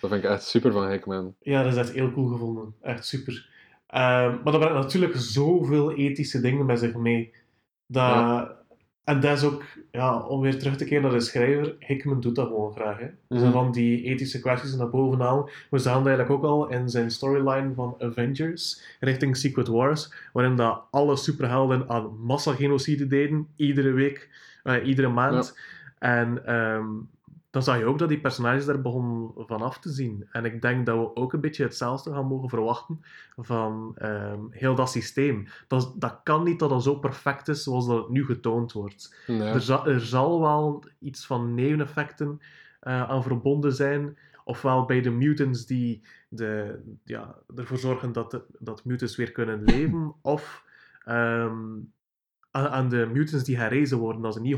Dat vind ik echt super van Hickman. Ja, dat is echt heel cool gevonden. Echt super. Ehm, maar dat brengt natuurlijk zoveel ethische dingen met zich mee. Dat, Ja. En dat is ook, ja, om weer terug te keren naar de schrijver, Hickman doet dat gewoon graag. Hè. Dus Mhm. van die ethische kwesties naar boven halen. We zagen dat eigenlijk ook al in zijn storyline van Avengers richting Secret Wars, waarin dat alle superhelden aan massagenocide deden, iedere week, eh, iedere maand. En ehm, dan zag je ook dat die personages daar begonnen van af te zien. En ik denk dat we ook een beetje hetzelfde gaan mogen verwachten van ehm, heel dat systeem. Dat, dat kan niet dat dat zo perfect is zoals dat het nu getoond wordt. Nee. Er, zal, er zal wel iets van neveneffecten eh, aan verbonden zijn. Ofwel bij de mutants die de, ja, ervoor zorgen dat, de, dat mutants weer kunnen leven. [LAUGHS] of ehm, aan, aan de mutants die herrezen worden, dat ze niet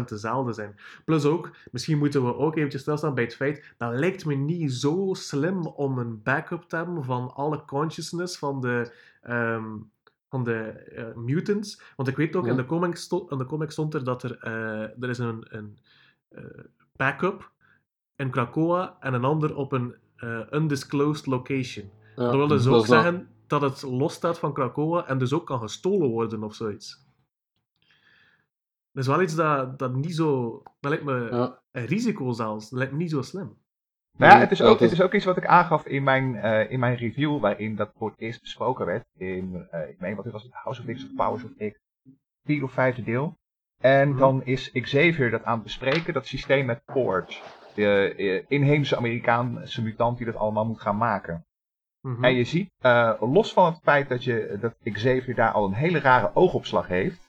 100% dezelfde zijn. Plus ook, misschien moeten we ook eventjes stilstaan bij het feit, dat lijkt me niet zo slim om een backup te hebben van alle consciousness van de, ehm, van de eh, mutants. Want ik weet ook, Ja. in, de comic sto- in de comic stond er dat er, eh, er is een, een eh, backup in Krakoa en een ander op een undisclosed location. Ja, Dat wil dus dat ook zeggen dat het los staat van Krakoa en dus ook kan gestolen worden of zoiets. Dat is wel iets dat, dat niet zo... Dat lijkt me Ja. een risico zelfs. Dat lijkt me niet zo slim. Nou ja, het is, ook, het is- ook iets wat ik aangaf in mijn, eh, in mijn review, waarin dat voor het eerst besproken werd. In, eh, ik meen, wat was het? House of X of Powers of X. Vierde of vijfde deel. En Mhm. dan is Xavier dat aan het bespreken, dat systeem met Forge. De eh, inheemse Amerikaanse mutant die dat allemaal moet gaan maken. Mhm. En je ziet, eh, los van het feit dat, je, dat Xavier daar al een hele rare oogopslag heeft,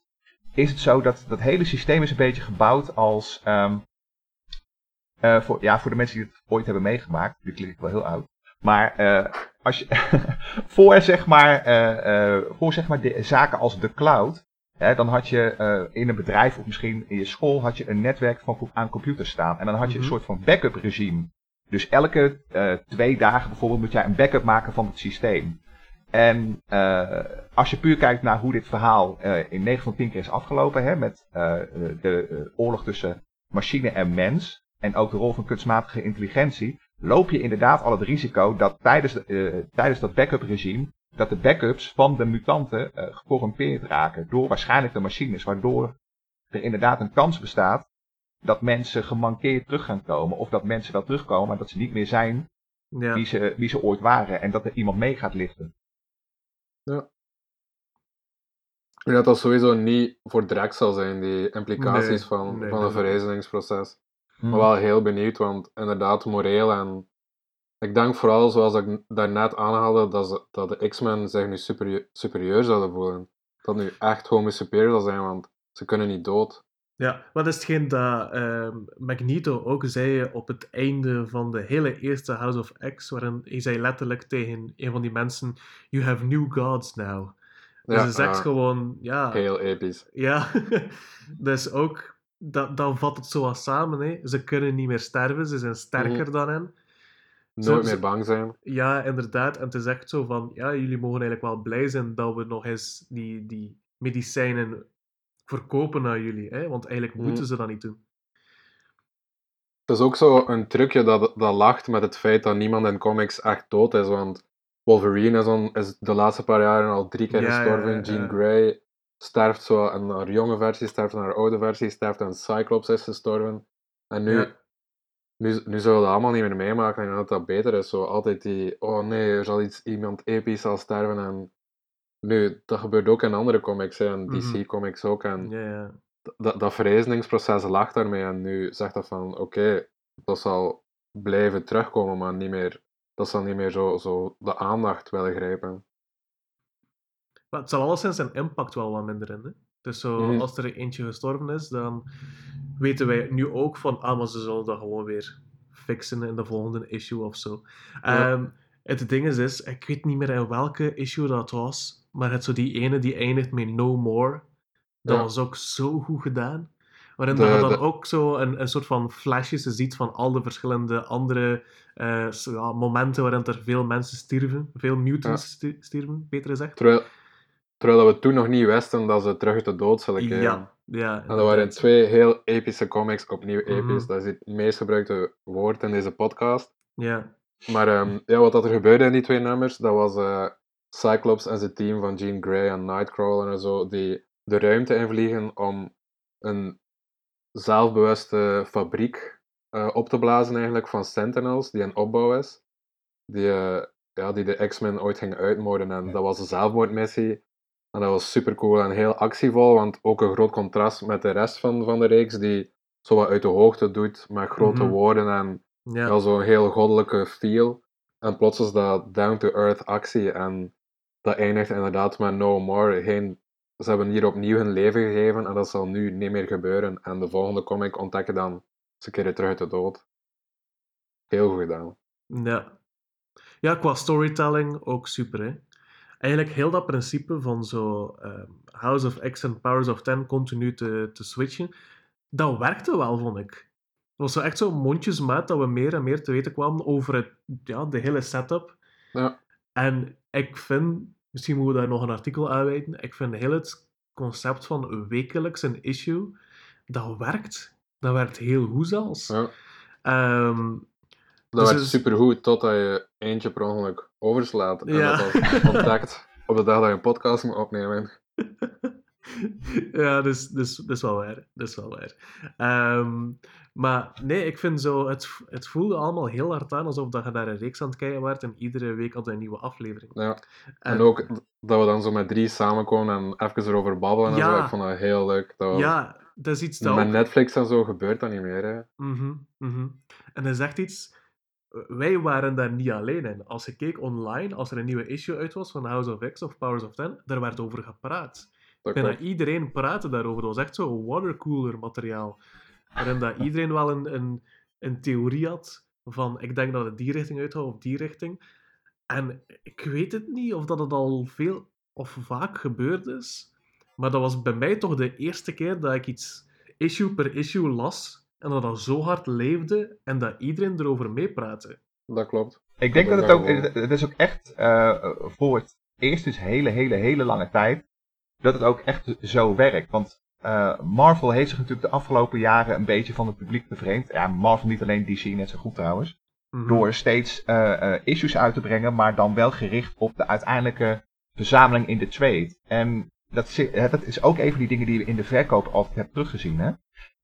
is het zo dat dat hele systeem is een beetje gebouwd als, ehm, eh, voor, ja, voor de mensen die het ooit hebben meegemaakt, die klinkt wel heel oud, maar eh, als je, [LAUGHS] voor zeg maar, eh, voor zeg maar de zaken als de cloud, hè, dan had je in een bedrijf of misschien in je school had je een netwerk van, aan computers staan en dan had je Mhm. een soort van backup regime. Dus elke twee dagen bijvoorbeeld moet jij een backup maken van het systeem. En eh, als je puur kijkt naar hoe dit verhaal eh, in 9 van 10 keer is afgelopen, hè, met eh, de oorlog tussen machine en mens, en ook de rol van kunstmatige intelligentie, loop je inderdaad al het risico dat tijdens, de, tijdens dat backup regime, dat de backups van de mutanten gecorrumpeerd raken door waarschijnlijk de machines, waardoor er inderdaad een kans bestaat dat mensen gemankeerd terug gaan komen, of dat mensen wel terugkomen, maar dat ze niet meer zijn ja. wie, ze, wie ze ooit waren, en dat er iemand mee gaat liften. Ik denk dat dat sowieso niet voor direct zal zijn, die implicaties Nee, van, nee, van een verrijzeningsproces. Hmm. Maar wel heel benieuwd, want inderdaad, moreel en... Ik denk vooral, zoals ik daarnet aanhaalde, dat, ze, dat de X-Men zich nu superieur, superieur zouden voelen. Dat nu echt gewoon superieur zal zijn, want ze kunnen niet dood. Ja, wat is hetgeen dat ehm, Magneto ook zei op het einde van de hele eerste House of X, waarin hij zei letterlijk tegen een van die mensen, You have new gods now. Dus Ja, zegt ah, gewoon, ja, Heel episch. ja, [LAUGHS] dus ook, dat, dan vat het zo wat samen, hè. ze kunnen niet meer sterven, ze zijn sterker Mhm. dan hen. Nooit meer bang zijn. Ja, inderdaad. En het is echt zo van, ja, jullie mogen eigenlijk wel blij zijn dat we nog eens die, die medicijnen verkopen aan jullie. Hè? Want eigenlijk Mhm. moeten ze dat niet doen. Het is ook zo een trucje dat, dat lacht met het feit dat niemand in comics echt dood is, want Wolverine is, on, is de laatste paar jaren al drie keer Ja, gestorven. ja, Jean. Grey sterft zo, en haar jonge versie sterft, en haar oude versie sterft, en Cyclops is gestorven. En nu, Ja. nu, nu zullen we dat allemaal niet meer meemaken, en dat dat beter is. Zo altijd die, oh nee, er zal iets, iemand episch zal sterven, en nu, dat gebeurt ook in andere comics, hè, en Mhm. DC-comics ook, en Ja, ja. dat, dat verrijzeningsproces lacht daarmee en nu zegt dat van oké, dat zal blijven terugkomen, maar niet meer, dat zal niet meer zo, zo de aandacht willen grijpen. Maar het zal alleszins zijn impact wel wat minder in. Hè? Dus zo, Mhm. als er eentje gestorven is, dan weten wij nu ook van, ah, maar ze zullen dat gewoon weer fixen in de volgende issue of zo. Ja. Ehm, het ding is, is, ik weet niet meer in welke issue dat was, maar het zo die ene die eindigt met No More, dat Ja. was ook zo goed gedaan. Waarin De- je dan de- ook zo een, een soort van flashjes ziet van al de verschillende andere eh, ja, momenten waarin er veel mensen stierven, veel mutants sti- stierven, beter gezegd. Terwijl, terwijl dat we toen nog niet wisten dat ze terug de dood zullen keren. Ja, ja. En dat waren twee heel epische comics, opnieuw Mhm. episch. Dat is het meest gebruikte woord in deze podcast. Ja, Maar ehm, ja, wat dat er gebeurde in die twee nummers, dat was eh, Cyclops en zijn team van Jean Grey en Nightcrawler en zo, die de ruimte invliegen om een zelfbewuste fabriek uh, op te blazen eigenlijk van Sentinels, die een opbouw is. Die, uh, ja, die de X-Men ooit ging uitmoorden. En dat was een zelfmoordmissie. En dat was super cool en heel actievol, want ook een groot contrast met de rest van, van de reeks, die zo wat uit de hoogte doet, met grote Mhm. woorden en Ja. ja, zo'n heel goddelijke feel. En plots is dat down-to-earth actie en dat eindigt inderdaad met no more. Geen, ze hebben hier opnieuw hun leven gegeven en dat zal nu niet meer gebeuren. En de volgende comic ontdekken dan ze keren terug uit de dood. Heel goed gedaan. Ja. ja, qua storytelling ook super. Hè? Eigenlijk heel dat principe van zo ehm, House of X en Powers of Ten continu te, te switchen, dat werkte wel, vond ik. Het was zo echt zo mondjesmaat dat we meer en meer te weten kwamen over het, ja, de hele setup. Ja. En ik vind, misschien moeten we daar nog een artikel aanwijden, ik vind heel het concept van wekelijks een issue, dat werkt. Dat werkt heel goed zelfs. Ja. Ehm, Dat Dus werd is- supergoed totdat je eentje per ongeluk overslaat. En Ja. dat was [LAUGHS] ontdekt op de dag dat je een podcast moet opnemen. [LAUGHS] ja, dus, dus, is wel waar. Dat is wel waar. Ehm, maar nee, ik vind zo, het, het voelde allemaal heel hard aan alsof dat je naar een reeks aan het kijken werd en iedere week had een nieuwe aflevering. Ja. En ook dat we dan zo met drie samenkomen en even erover babbelen en zo. Ik vond dat heel leuk. Dat was... Ja, dat is iets dat Met ook- Netflix en zo gebeurt dat niet meer. Hè. Mhm, mhm. En dat is echt iets... Wij waren daar niet alleen in. Als je keek online, als er een nieuwe issue uit was van House of X of Powers of Ten, daar werd over gepraat. Dat Bijna iedereen praatte daarover. Dat was echt zo watercooler materiaal. Waarin dat iedereen wel een, een, een theorie had van ik denk dat het die richting uitgaat of die richting. En ik weet het niet of dat het al veel of vaak gebeurd is. Maar dat was bij mij toch de eerste keer dat ik iets issue per issue las. En dat dat zo hard leefde en dat iedereen erover meepraatte. Dat klopt. Ik denk Dat het ook, het is ook echt eh, voor het eerst dus hele, hele, hele lange tijd dat het ook echt zo werkt. Want eh, Marvel heeft zich natuurlijk de afgelopen jaren een beetje van het publiek bevreemd. Ja, Marvel niet alleen DC net zo goed trouwens. Mhm. Door steeds eh, eh, issues uit te brengen, maar dan wel gericht op de uiteindelijke verzameling in de trade. En dat, dat is ook een van die dingen die we in de verkoop altijd hebben teruggezien. Hè?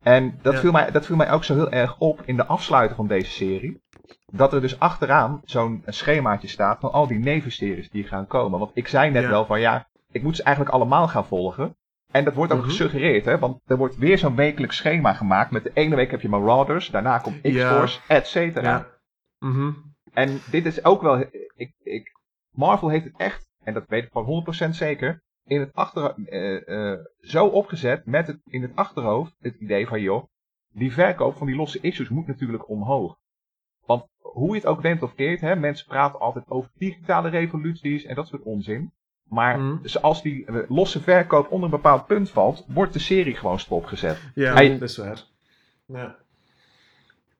En dat, Ja. viel mij, dat viel mij ook zo heel erg op in de afsluiter van deze serie. Dat er dus achteraan zo'n schemaatje staat van al die nevenseries die gaan komen. Want ik zei net Ja. wel van ja, ik moet ze eigenlijk allemaal gaan volgen. En dat wordt ook Mhm. gesuggereerd, hè? want er wordt weer zo'n wekelijks schema gemaakt. Met de ene week heb je Marauders, daarna komt Ja. X-Force, et cetera. Ja. Mhm. En dit is ook wel. Ik, ik, Marvel heeft het echt, en dat weet ik van 100% zeker, in het achter, eh, eh, zo opgezet met het, in het achterhoofd het idee van joh, die verkoop van die losse issues moet natuurlijk omhoog. Want hoe je het ook neemt of keert, hè, mensen praten altijd over digitale revoluties en dat soort onzin. Maar Mhm. zoals die eh, losse verkoop onder een bepaald punt valt, wordt de serie gewoon stopgezet. Ja, Hij- dat is waar. Ja.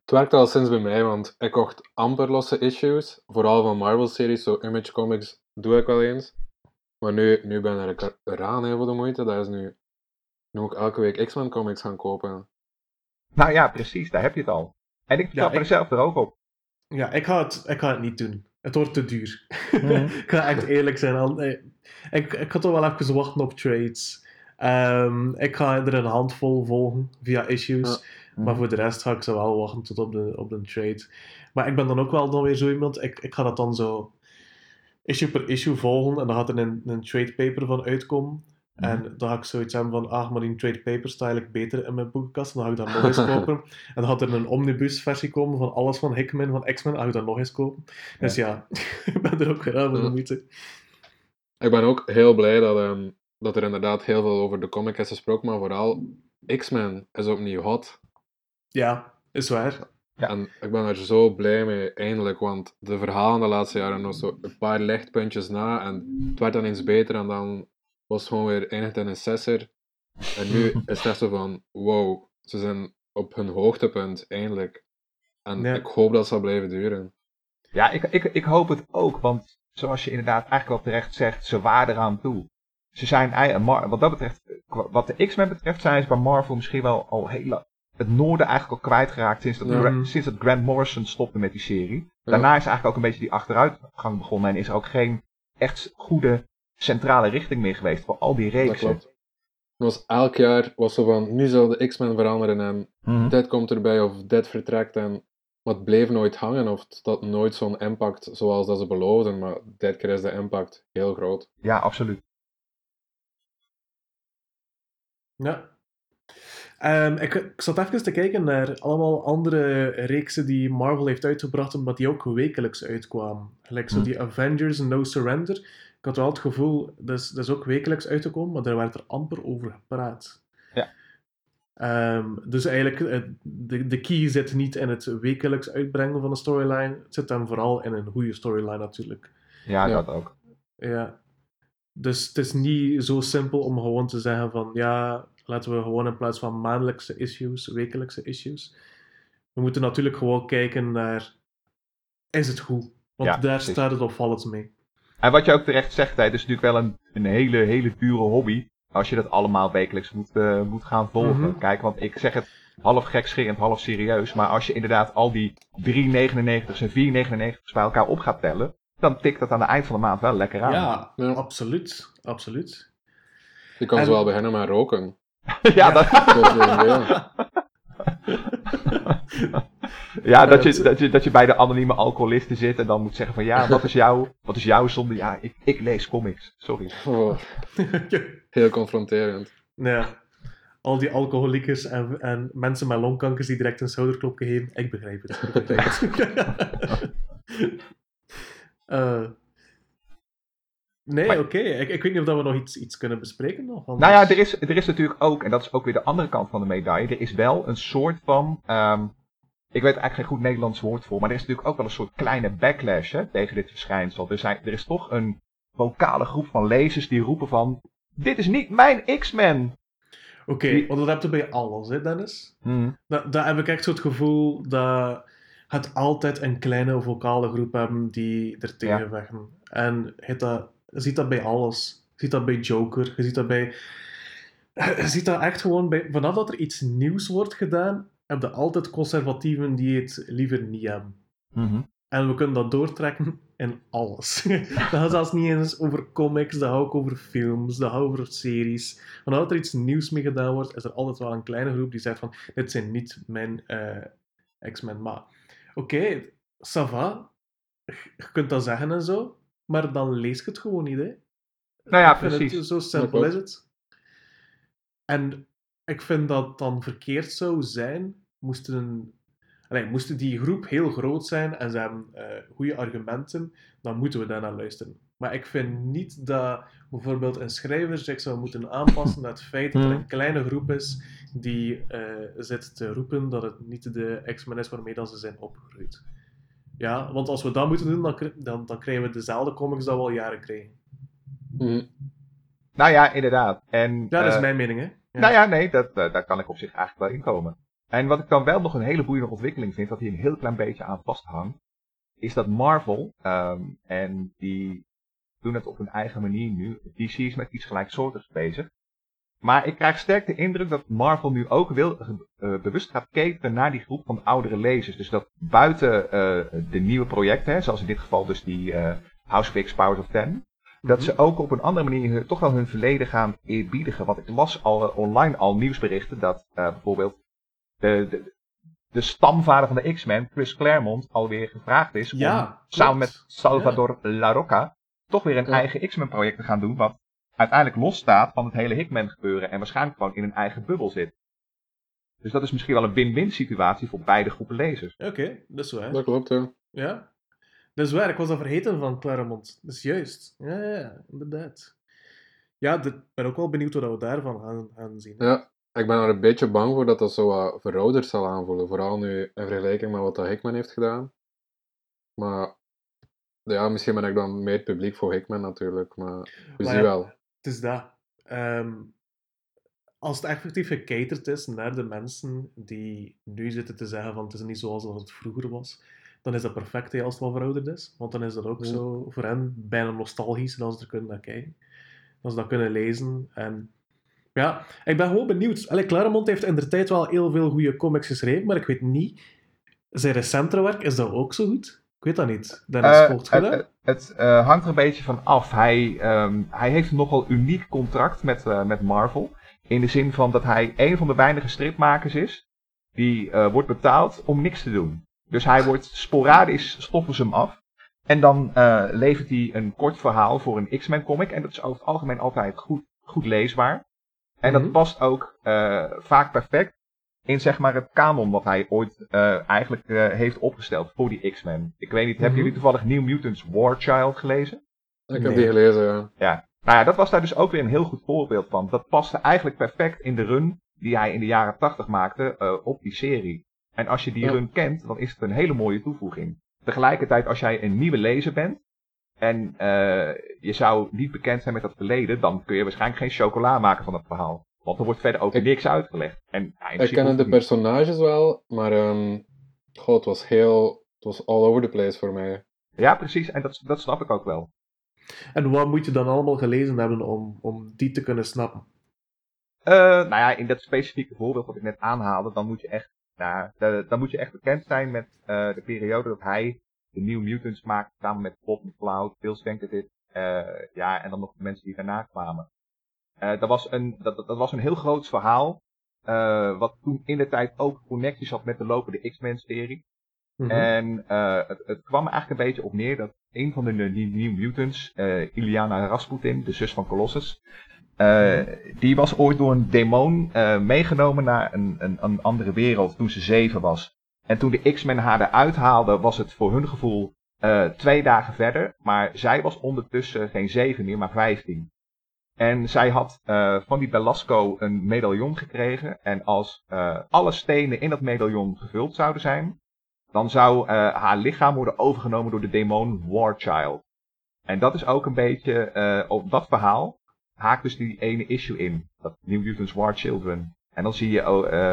Het werkt al sinds bij mij, want ik kocht amper losse issues. Vooral van Marvel-series, zo Image Comics doe ik wel eens. Maar nu, nu ben ik er eraan heel voor de moeite. Dat is nu, nu moet ik elke week X-Men comics gaan kopen. Nou ja, precies, daar heb je het al. En ik trap ik- er zelf er ook op. Ja, ik ga, het, ik ga het niet doen. Het wordt te duur. Mhm. [LAUGHS] ik ga echt eerlijk zijn. al- Ik, ik ga toch wel even wachten op trades. Ehm, ik ga er een handvol volgen via issues. Maar voor de rest ga ik ze wel wachten tot op de, op de trade. Maar ik ben dan ook wel dan weer zo iemand. Ik, ik ga dat dan zo issue per issue volgen. En dan gaat er een, een trade paper van uitkomen. Mhm. En dan ga ik zoiets hebben van, ah, maar die trade paper sta eigenlijk beter in mijn boekenkast. En dan ga ik dat nog eens [LAUGHS] kopen. En dan gaat er een omnibus versie komen van alles van Hickman, van X-Men. Dan ga ik dat nog eens kopen. Dus ja, [LAUGHS] ik ben er ook weer aan moeite. Ik ben ook heel blij dat, ehm, dat er inderdaad heel veel over de comic is gesproken, maar vooral X-Men is opnieuw hot. Ja, is waar. Ja. En ik ben er zo blij mee, eindelijk, want de verhalen de laatste jaren nog zo een paar lichtpuntjes na en het werd dan eens beter en dan was gewoon weer eindigd in een sesser. En nu [LAUGHS] is het echt zo van, wow, ze zijn op hun hoogtepunt, eindelijk. En Ja. ik hoop dat het zal blijven duren. Ja, ik, ik, ik hoop het ook, want zoals je inderdaad eigenlijk wel terecht zegt, ze waren eraan toe. Ze zijn, wat dat betreft, kwa- wat de X-Men betreft, zijn ze bij Marvel misschien wel al heel het noorden eigenlijk al kwijtgeraakt sinds dat, Ja. Sinds dat Grant Morrison stopte met die serie. Daarna is eigenlijk ook een beetje die achteruitgang begonnen en is er ook geen echt goede centrale richting meer geweest voor al die Dat reeksen. klopt. was elk jaar was zo van, nu zal de X-Men veranderen en Mhm. dit komt erbij of dit vertrekt. En, maar het bleef nooit hangen of het had nooit zo'n impact zoals dat ze beloofden. Maar dit keer is de impact heel groot. Ja, absoluut. Ja. Ehm, ik, ik zat even te kijken naar allemaal andere reeksen die Marvel heeft uitgebracht, maar die ook wekelijks uitkwamen. Gelijk zo Hm. die Avengers No Surrender. Ik had wel het gevoel, dat is, dat is ook wekelijks uitgekomen, maar daar werd er amper over gepraat. Ja. Ehm, dus eigenlijk, eh, de, de key zit niet in het wekelijks uitbrengen van een storyline. Het zit dan vooral in een goede storyline natuurlijk. Ja, Ja. dat ook. Ja. Dus het is niet zo simpel om gewoon te zeggen van ja, laten we gewoon in plaats van maandelijkse issues, wekelijkse issues. We moeten natuurlijk gewoon kijken naar is het goed? Want Ja, daar precies. staat het opvallend mee. En wat je ook terecht zegt, het is natuurlijk wel een, een hele, hele dure hobby. Als je dat allemaal wekelijks moet, eh, moet gaan volgen. Mhm. Kijk, want ik zeg het half gekscherend, half serieus. Maar als je inderdaad al die 3,99's en 4,99's bij elkaar op gaat tellen. Dan tikt dat aan het eind van de maand wel lekker aan. Ja, Ja. absoluut. Absoluut. Je kan En- zo wel beginnen met roken. [LAUGHS] ja, dat, Dat is een idee. [LAUGHS] [LAUGHS] ja dat, je, het- dat, je, dat je bij de anonieme alcoholisten zit en dan moet zeggen van ja, wat is, jouw, wat is jouw zonde? Ja, ik, ik lees comics. Sorry. Oh, [LAUGHS] heel confronterend. ja. Al die alcoholiekers en, en mensen met longkankers die direct een schouderklopje geven. Ik begrijp het. Ik begrijp het. [LAUGHS] Eh, nee, oké. Ik, ik weet niet of dat we nog iets, iets kunnen bespreken nog. Nou ja, er is, er is natuurlijk ook, en dat is ook weer de andere kant van de medaille, er is wel een soort van, ehm, ik weet eigenlijk geen goed Nederlands woord voor, maar er is natuurlijk ook wel een soort kleine backlash hè, tegen dit verschijnsel. Er, zijn, er is toch een vocale groep van lezers die roepen van, dit is niet mijn X-Men! Oké, want dat heb je bij alles, hè, Dennis? Hmm, Da daar heb ik echt zo het gevoel dat het altijd een kleine vocale groep hebben die er tegen Ja. En je, dat, je ziet dat bij alles. Je ziet dat bij Joker, je ziet dat bij... Je ziet dat echt gewoon bij... Vanaf dat er iets nieuws wordt gedaan, heb je altijd conservatieven die het liever niet hebben. mhm. En we kunnen dat doortrekken in alles. [LAUGHS] dat gaat zelfs niet eens over comics, dat gaat ook over films, dat gaat over series. Wanneer er iets nieuws mee gedaan wordt, is er altijd wel een kleine groep die zegt van, dit zijn niet mijn eh, X-Men. Maar oké, ça va. Je kunt dat zeggen en zo, maar dan lees je het gewoon niet, hè. Nou ja, Ik precies. Het, zo simpel is het. En ik vind dat het dan verkeerd zou zijn, moesten, allee, moesten die groep heel groot zijn en ze hebben eh, goede argumenten, dan moeten we daarnaar luisteren. Maar ik vind niet dat bijvoorbeeld een schrijver zich zou moeten aanpassen naar het feit dat er Hmm. een kleine groep is die eh, zit te roepen dat het niet de X-Men is waarmee dat ze zijn opgegroeid. Ja, want als we dat moeten doen, dan, dan, dan krijgen we dezelfde comics dat we al jaren krijgen. Mhm. Nou ja, inderdaad. En, dat is eh, mijn mening, hè. Nou ja, nee, dat, eh, daar kan ik op zich eigenlijk wel in komen. En wat ik dan wel nog een hele boeiende ontwikkeling vind, dat hier een heel klein beetje aan vasthangt, is dat Marvel, ehm, en die doen het op hun eigen manier nu, DC is met iets gelijksoortigs bezig. Maar ik krijg sterk de indruk dat Marvel nu ook wil, eh, bewust gaat kijken naar die groep van oudere lezers. Dus dat buiten eh, de nieuwe projecten, zoals in dit geval dus die House of X Powers of Ten, dat Mhm. ze ook op een andere manier hun- toch wel hun verleden gaan eerbiedigen. Want ik las al eh, online al nieuwsberichten dat eh, bijvoorbeeld de, de, de stamvader van de X-Men, Chris Claremont, alweer gevraagd is Ja, om klopt. samen met Salvador La Rocca toch weer een Ja. eigen X-Men project te gaan doen. Wat uiteindelijk losstaat van het hele Hickman gebeuren en waarschijnlijk gewoon in een eigen bubbel zit. Dus dat is misschien wel een win-win situatie voor beide groepen lezers. Oké, dat is waar. Dat klopt, ja. Ja. Dat is waar, ik was al vergeten van Claremont. Dat is juist. Ja, ja, ja, inderdaad. Ja, ik ben ook wel benieuwd wat we daarvan gaan, gaan zien. Ja, ik ben er een beetje bang voor dat dat zo wat verouderd zal aanvoelen. Vooral nu in vergelijking met wat dat Hickman heeft gedaan. Maar ja, misschien ben ik dan meer het publiek voor Hickman natuurlijk. Maar we Maar zien ja, wel. Het is dat. Ehm, als het effectief gecaterd is naar de mensen die nu zitten te zeggen van het is niet zoals het vroeger was, dan is dat perfect hè, als het wel verouderd is. Want dan is dat ook Ja. zo voor hen bijna nostalgisch dat ze er kunnen naar kijken. Dat ze dat kunnen lezen. En ja, ik ben gewoon benieuwd. Allee, Claremont heeft in de tijd wel heel veel goede comics geschreven, maar ik weet niet, zijn recentere werk, is dat ook zo goed? Ik weet dat niet. Dennis, Eh, volgt het eh, hangt er een beetje van af. Hij, ehm, hij heeft een nogal uniek contract met, eh, met Marvel. In de zin van dat hij een van de weinige stripmakers is die uh, wordt betaald om niks te doen. Dus hij wordt sporadisch, stoppen ze hem af. En dan uh, levert hij een kort verhaal voor een X-Men comic. En dat is over het algemeen altijd goed, goed leesbaar. En dat Mhm. past ook uh, vaak perfect in zeg maar het kanon wat hij ooit uh, eigenlijk uh, heeft opgesteld voor die X-Men. Ik weet niet, hebben Mhm. jullie toevallig New Mutants War Child gelezen? Ik heb Nee. die gelezen, ja. Ja. Nou ja, dat was daar dus ook weer een heel goed voorbeeld van. Dat paste eigenlijk perfect in de run die hij in de jaren 80 maakte uh, op die serie. En als je die Ja. run kent, dan is het een hele mooie toevoeging. Tegelijkertijd, als jij een nieuwe lezer bent en uh, je zou niet bekend zijn met dat verleden, dan kun je waarschijnlijk geen chocola maken van het verhaal. Want er wordt verder ook Ik- niks uitgelegd. En, ja, Ik hoeft de niet. personages wel, maar ehm goh, het was heel... Het was all over the place voor mij. Ja, precies. En dat, dat snap ik ook wel. En wat moet je dan allemaal gelezen hebben om, om die te kunnen snappen? Uh, nou ja, in dat specifieke voorbeeld wat ik net aanhaalde, dan moet je echt, nou, dan moet je echt bekend zijn met uh, de periode dat hij de New Mutants maakte, samen met Bob McCloud, Phil Stankovic, uh, ja, en dan nog de mensen die daarna kwamen. Uh, dat, was een, dat, dat was een heel groot verhaal, wat toen in de tijd ook connecties had met de lopende X-Men-serie. Mhm. En het, het kwam eigenlijk een beetje op neer dat een van de New Mutants, Iliana Rasputin, de zus van Colossus, uh, die was ooit door een demon uh, meegenomen naar een, een, een andere wereld toen ze zeven was. En toen de X-Men haar eruit haalden, was het voor hun gevoel uh, twee dagen verder. Maar zij was ondertussen geen zeven meer, maar vijftien. En zij had van die Belasco een medaillon gekregen. En als alle stenen in dat medaillon gevuld zouden zijn, dan zou haar lichaam worden overgenomen door de demon Warchild. En dat is ook een beetje, op dat verhaal haakt dus die ene issue in. Dat New Mutants War Children. En dan zie je oh, uh,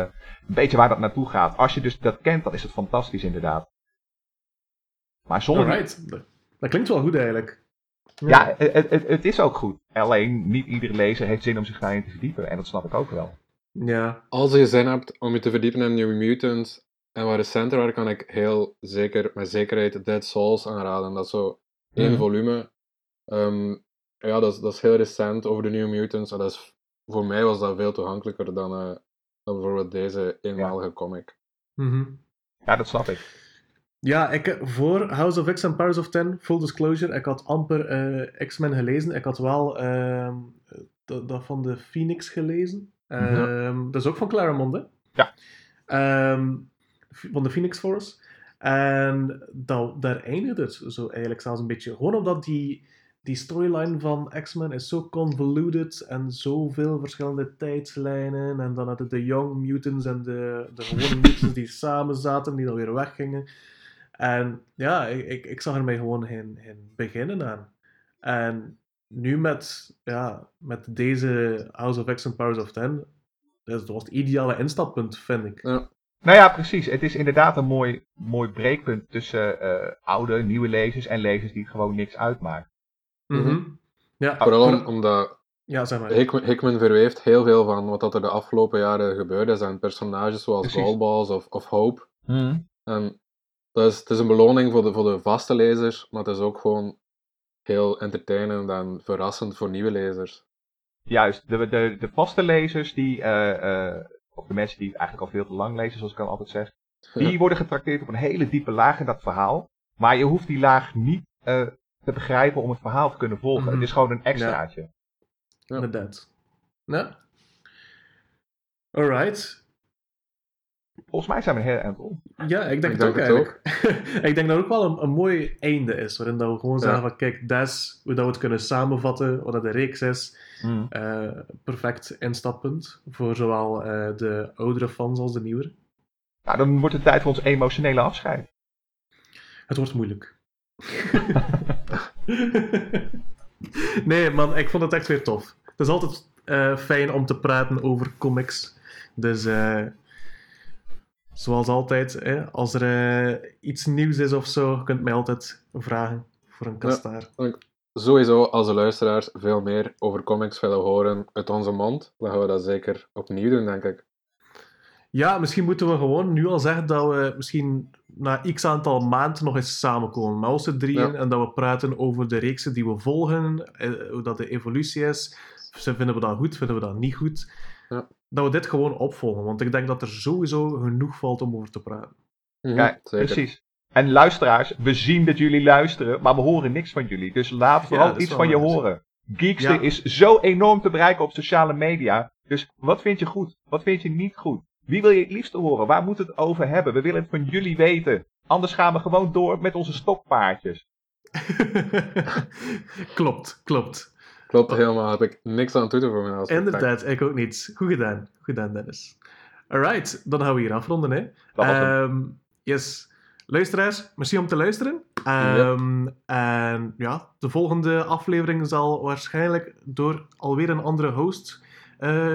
een beetje waar dat naartoe gaat. Als je dus dat kent, dan is het fantastisch inderdaad. Maar zonder... Alright. Dat, klinkt wel goed eigenlijk. Ja, het, het, het is ook goed. Alleen niet iedere lezer heeft zin om zich daarin te verdiepen. En dat snap ik ook wel. Ja. Als je zin hebt om je te verdiepen in New Mutants en wat recenter waren, kan ik heel zeker, met zekerheid Dead Souls aanraden. Dat is zo één Mhm. volume. Ehm, ja, dat is, dat is heel recent over de New Mutants. En dat is, voor mij was dat veel toegankelijker dan, eh, dan bijvoorbeeld deze eenmalige comic. Mhm. Ja, dat snap ik. Ja, ik, eh, voor House of X en Powers of Ten, full disclosure, ik had amper eh, X-Men gelezen. Ik had wel ehm, dat, van de Phoenix gelezen. Ehm, Dat is ook van Claremont, hè? Ja. Ehm, van de Phoenix Force. En dat, daar eindigde het zo eigenlijk zelfs een beetje. Gewoon omdat die, die storyline van X-Men is zo convoluted en zoveel verschillende tijdslijnen. En dan hadden de Young Mutants en de, de gewone [LAUGHS] mutants die samen zaten, die dan weer weggingen. En ja, ik, ik, ik zag er mij gewoon geen, geen beginnen aan. En nu met, ja, met deze House of X en Powers of Ten, dat was het ideale instappunt, vind ik. Ja, Nou ja, precies. Het is inderdaad een mooi, mooi breekpunt tussen eh, oude, nieuwe lezers en lezers die gewoon niks uitmaakt. Mhm. Ja, vooral om- voor- omdat ja, zeg maar. Hickman, Hickman verweeft heel veel van wat dat er de afgelopen jaren gebeurde. Er zijn personages zoals. Goldballs of, of Hope. En dat is, het is een beloning voor de, voor de vaste lezers, maar het is ook gewoon heel entertainend en verrassend voor nieuwe lezers. Juist, de, de, de vaste lezers, die, eh, eh, of de mensen die het eigenlijk al veel te lang lezen, zoals ik al altijd zeg, [LAUGHS] die worden getrakteerd op een hele diepe laag in dat verhaal. Maar je hoeft die laag niet eh, te begrijpen om het verhaal te kunnen volgen. Mhm. Het is gewoon een extraatje. Ja. Inderdaad. Ja. Alright. Volgens mij zijn we heel eind. Ja, ik denk Ik het ook het [LAUGHS] ik denk dat het ook wel een, een mooi einde is, waarin dat we gewoon Ja. zeggen van kijk, dat is hoe dat we het kunnen samenvatten, wat dat de reeks is. Eh, perfect instappunt voor zowel eh, de oudere fans als de nieuwere. Nou, dan wordt het tijd voor ons emotionele afscheid. Het wordt moeilijk. [LAUGHS] [LAUGHS] nee, man, ik vond het echt weer tof. Het is altijd eh, fijn om te praten over comics. Dus, eh, zoals altijd, hè, als er eh, iets nieuws is of zo, je kunt mij altijd vragen voor een kastaar. Sowieso, als de luisteraars veel meer over comics willen horen uit onze mond, dan gaan we dat zeker opnieuw doen, denk ik. Ja, misschien moeten we gewoon nu al zeggen dat we misschien na x aantal maanden nog eens samenkomen met onze drieën Ja. en dat we praten over de reeksen die we volgen, eh, hoe dat de evolutie is. Vinden we dat goed, vinden we dat niet goed? Ja. dat we dit gewoon opvolgen. Want ik denk dat er sowieso genoeg valt om over te praten. Mhm, Ja, zeker. Precies. En luisteraars, we zien dat jullie luisteren, maar we horen niks van jullie. Dus laat vooral iets van je horen. Geekster Ja. is zo enorm te bereiken op sociale media. Dus wat vind je goed? Wat vind je niet goed? Wie wil je het liefste horen? Waar moet het over hebben? We willen het van jullie weten. Anders gaan we gewoon door met onze stokpaardjes. [LAUGHS] klopt, klopt. Klopt helemaal. Heb ik niks aan toe te voegen. Als Inderdaad, ik ook niet. Goed gedaan. Goed gedaan, Dennis. Alright, dan gaan we hier afronden. Hè. Dat was hem. Ehm, yes. Luisteraars, merci om te luisteren. Ehm, En ja, de volgende aflevering zal waarschijnlijk door alweer een andere host eh,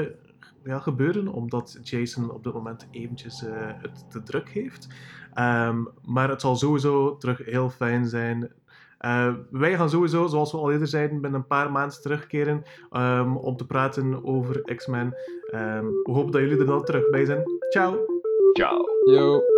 ja, gebeuren, omdat Jason op dit moment eventjes eh, het te druk heeft. Ehm, maar het zal sowieso terug heel fijn zijn. Eh, wij gaan sowieso, zoals we al eerder zeiden, binnen een paar maanden terugkeren ehm, om te praten over X-Men. Ehm, we hopen dat jullie er dan terug bij zijn. Ciao! Ciao. Yo.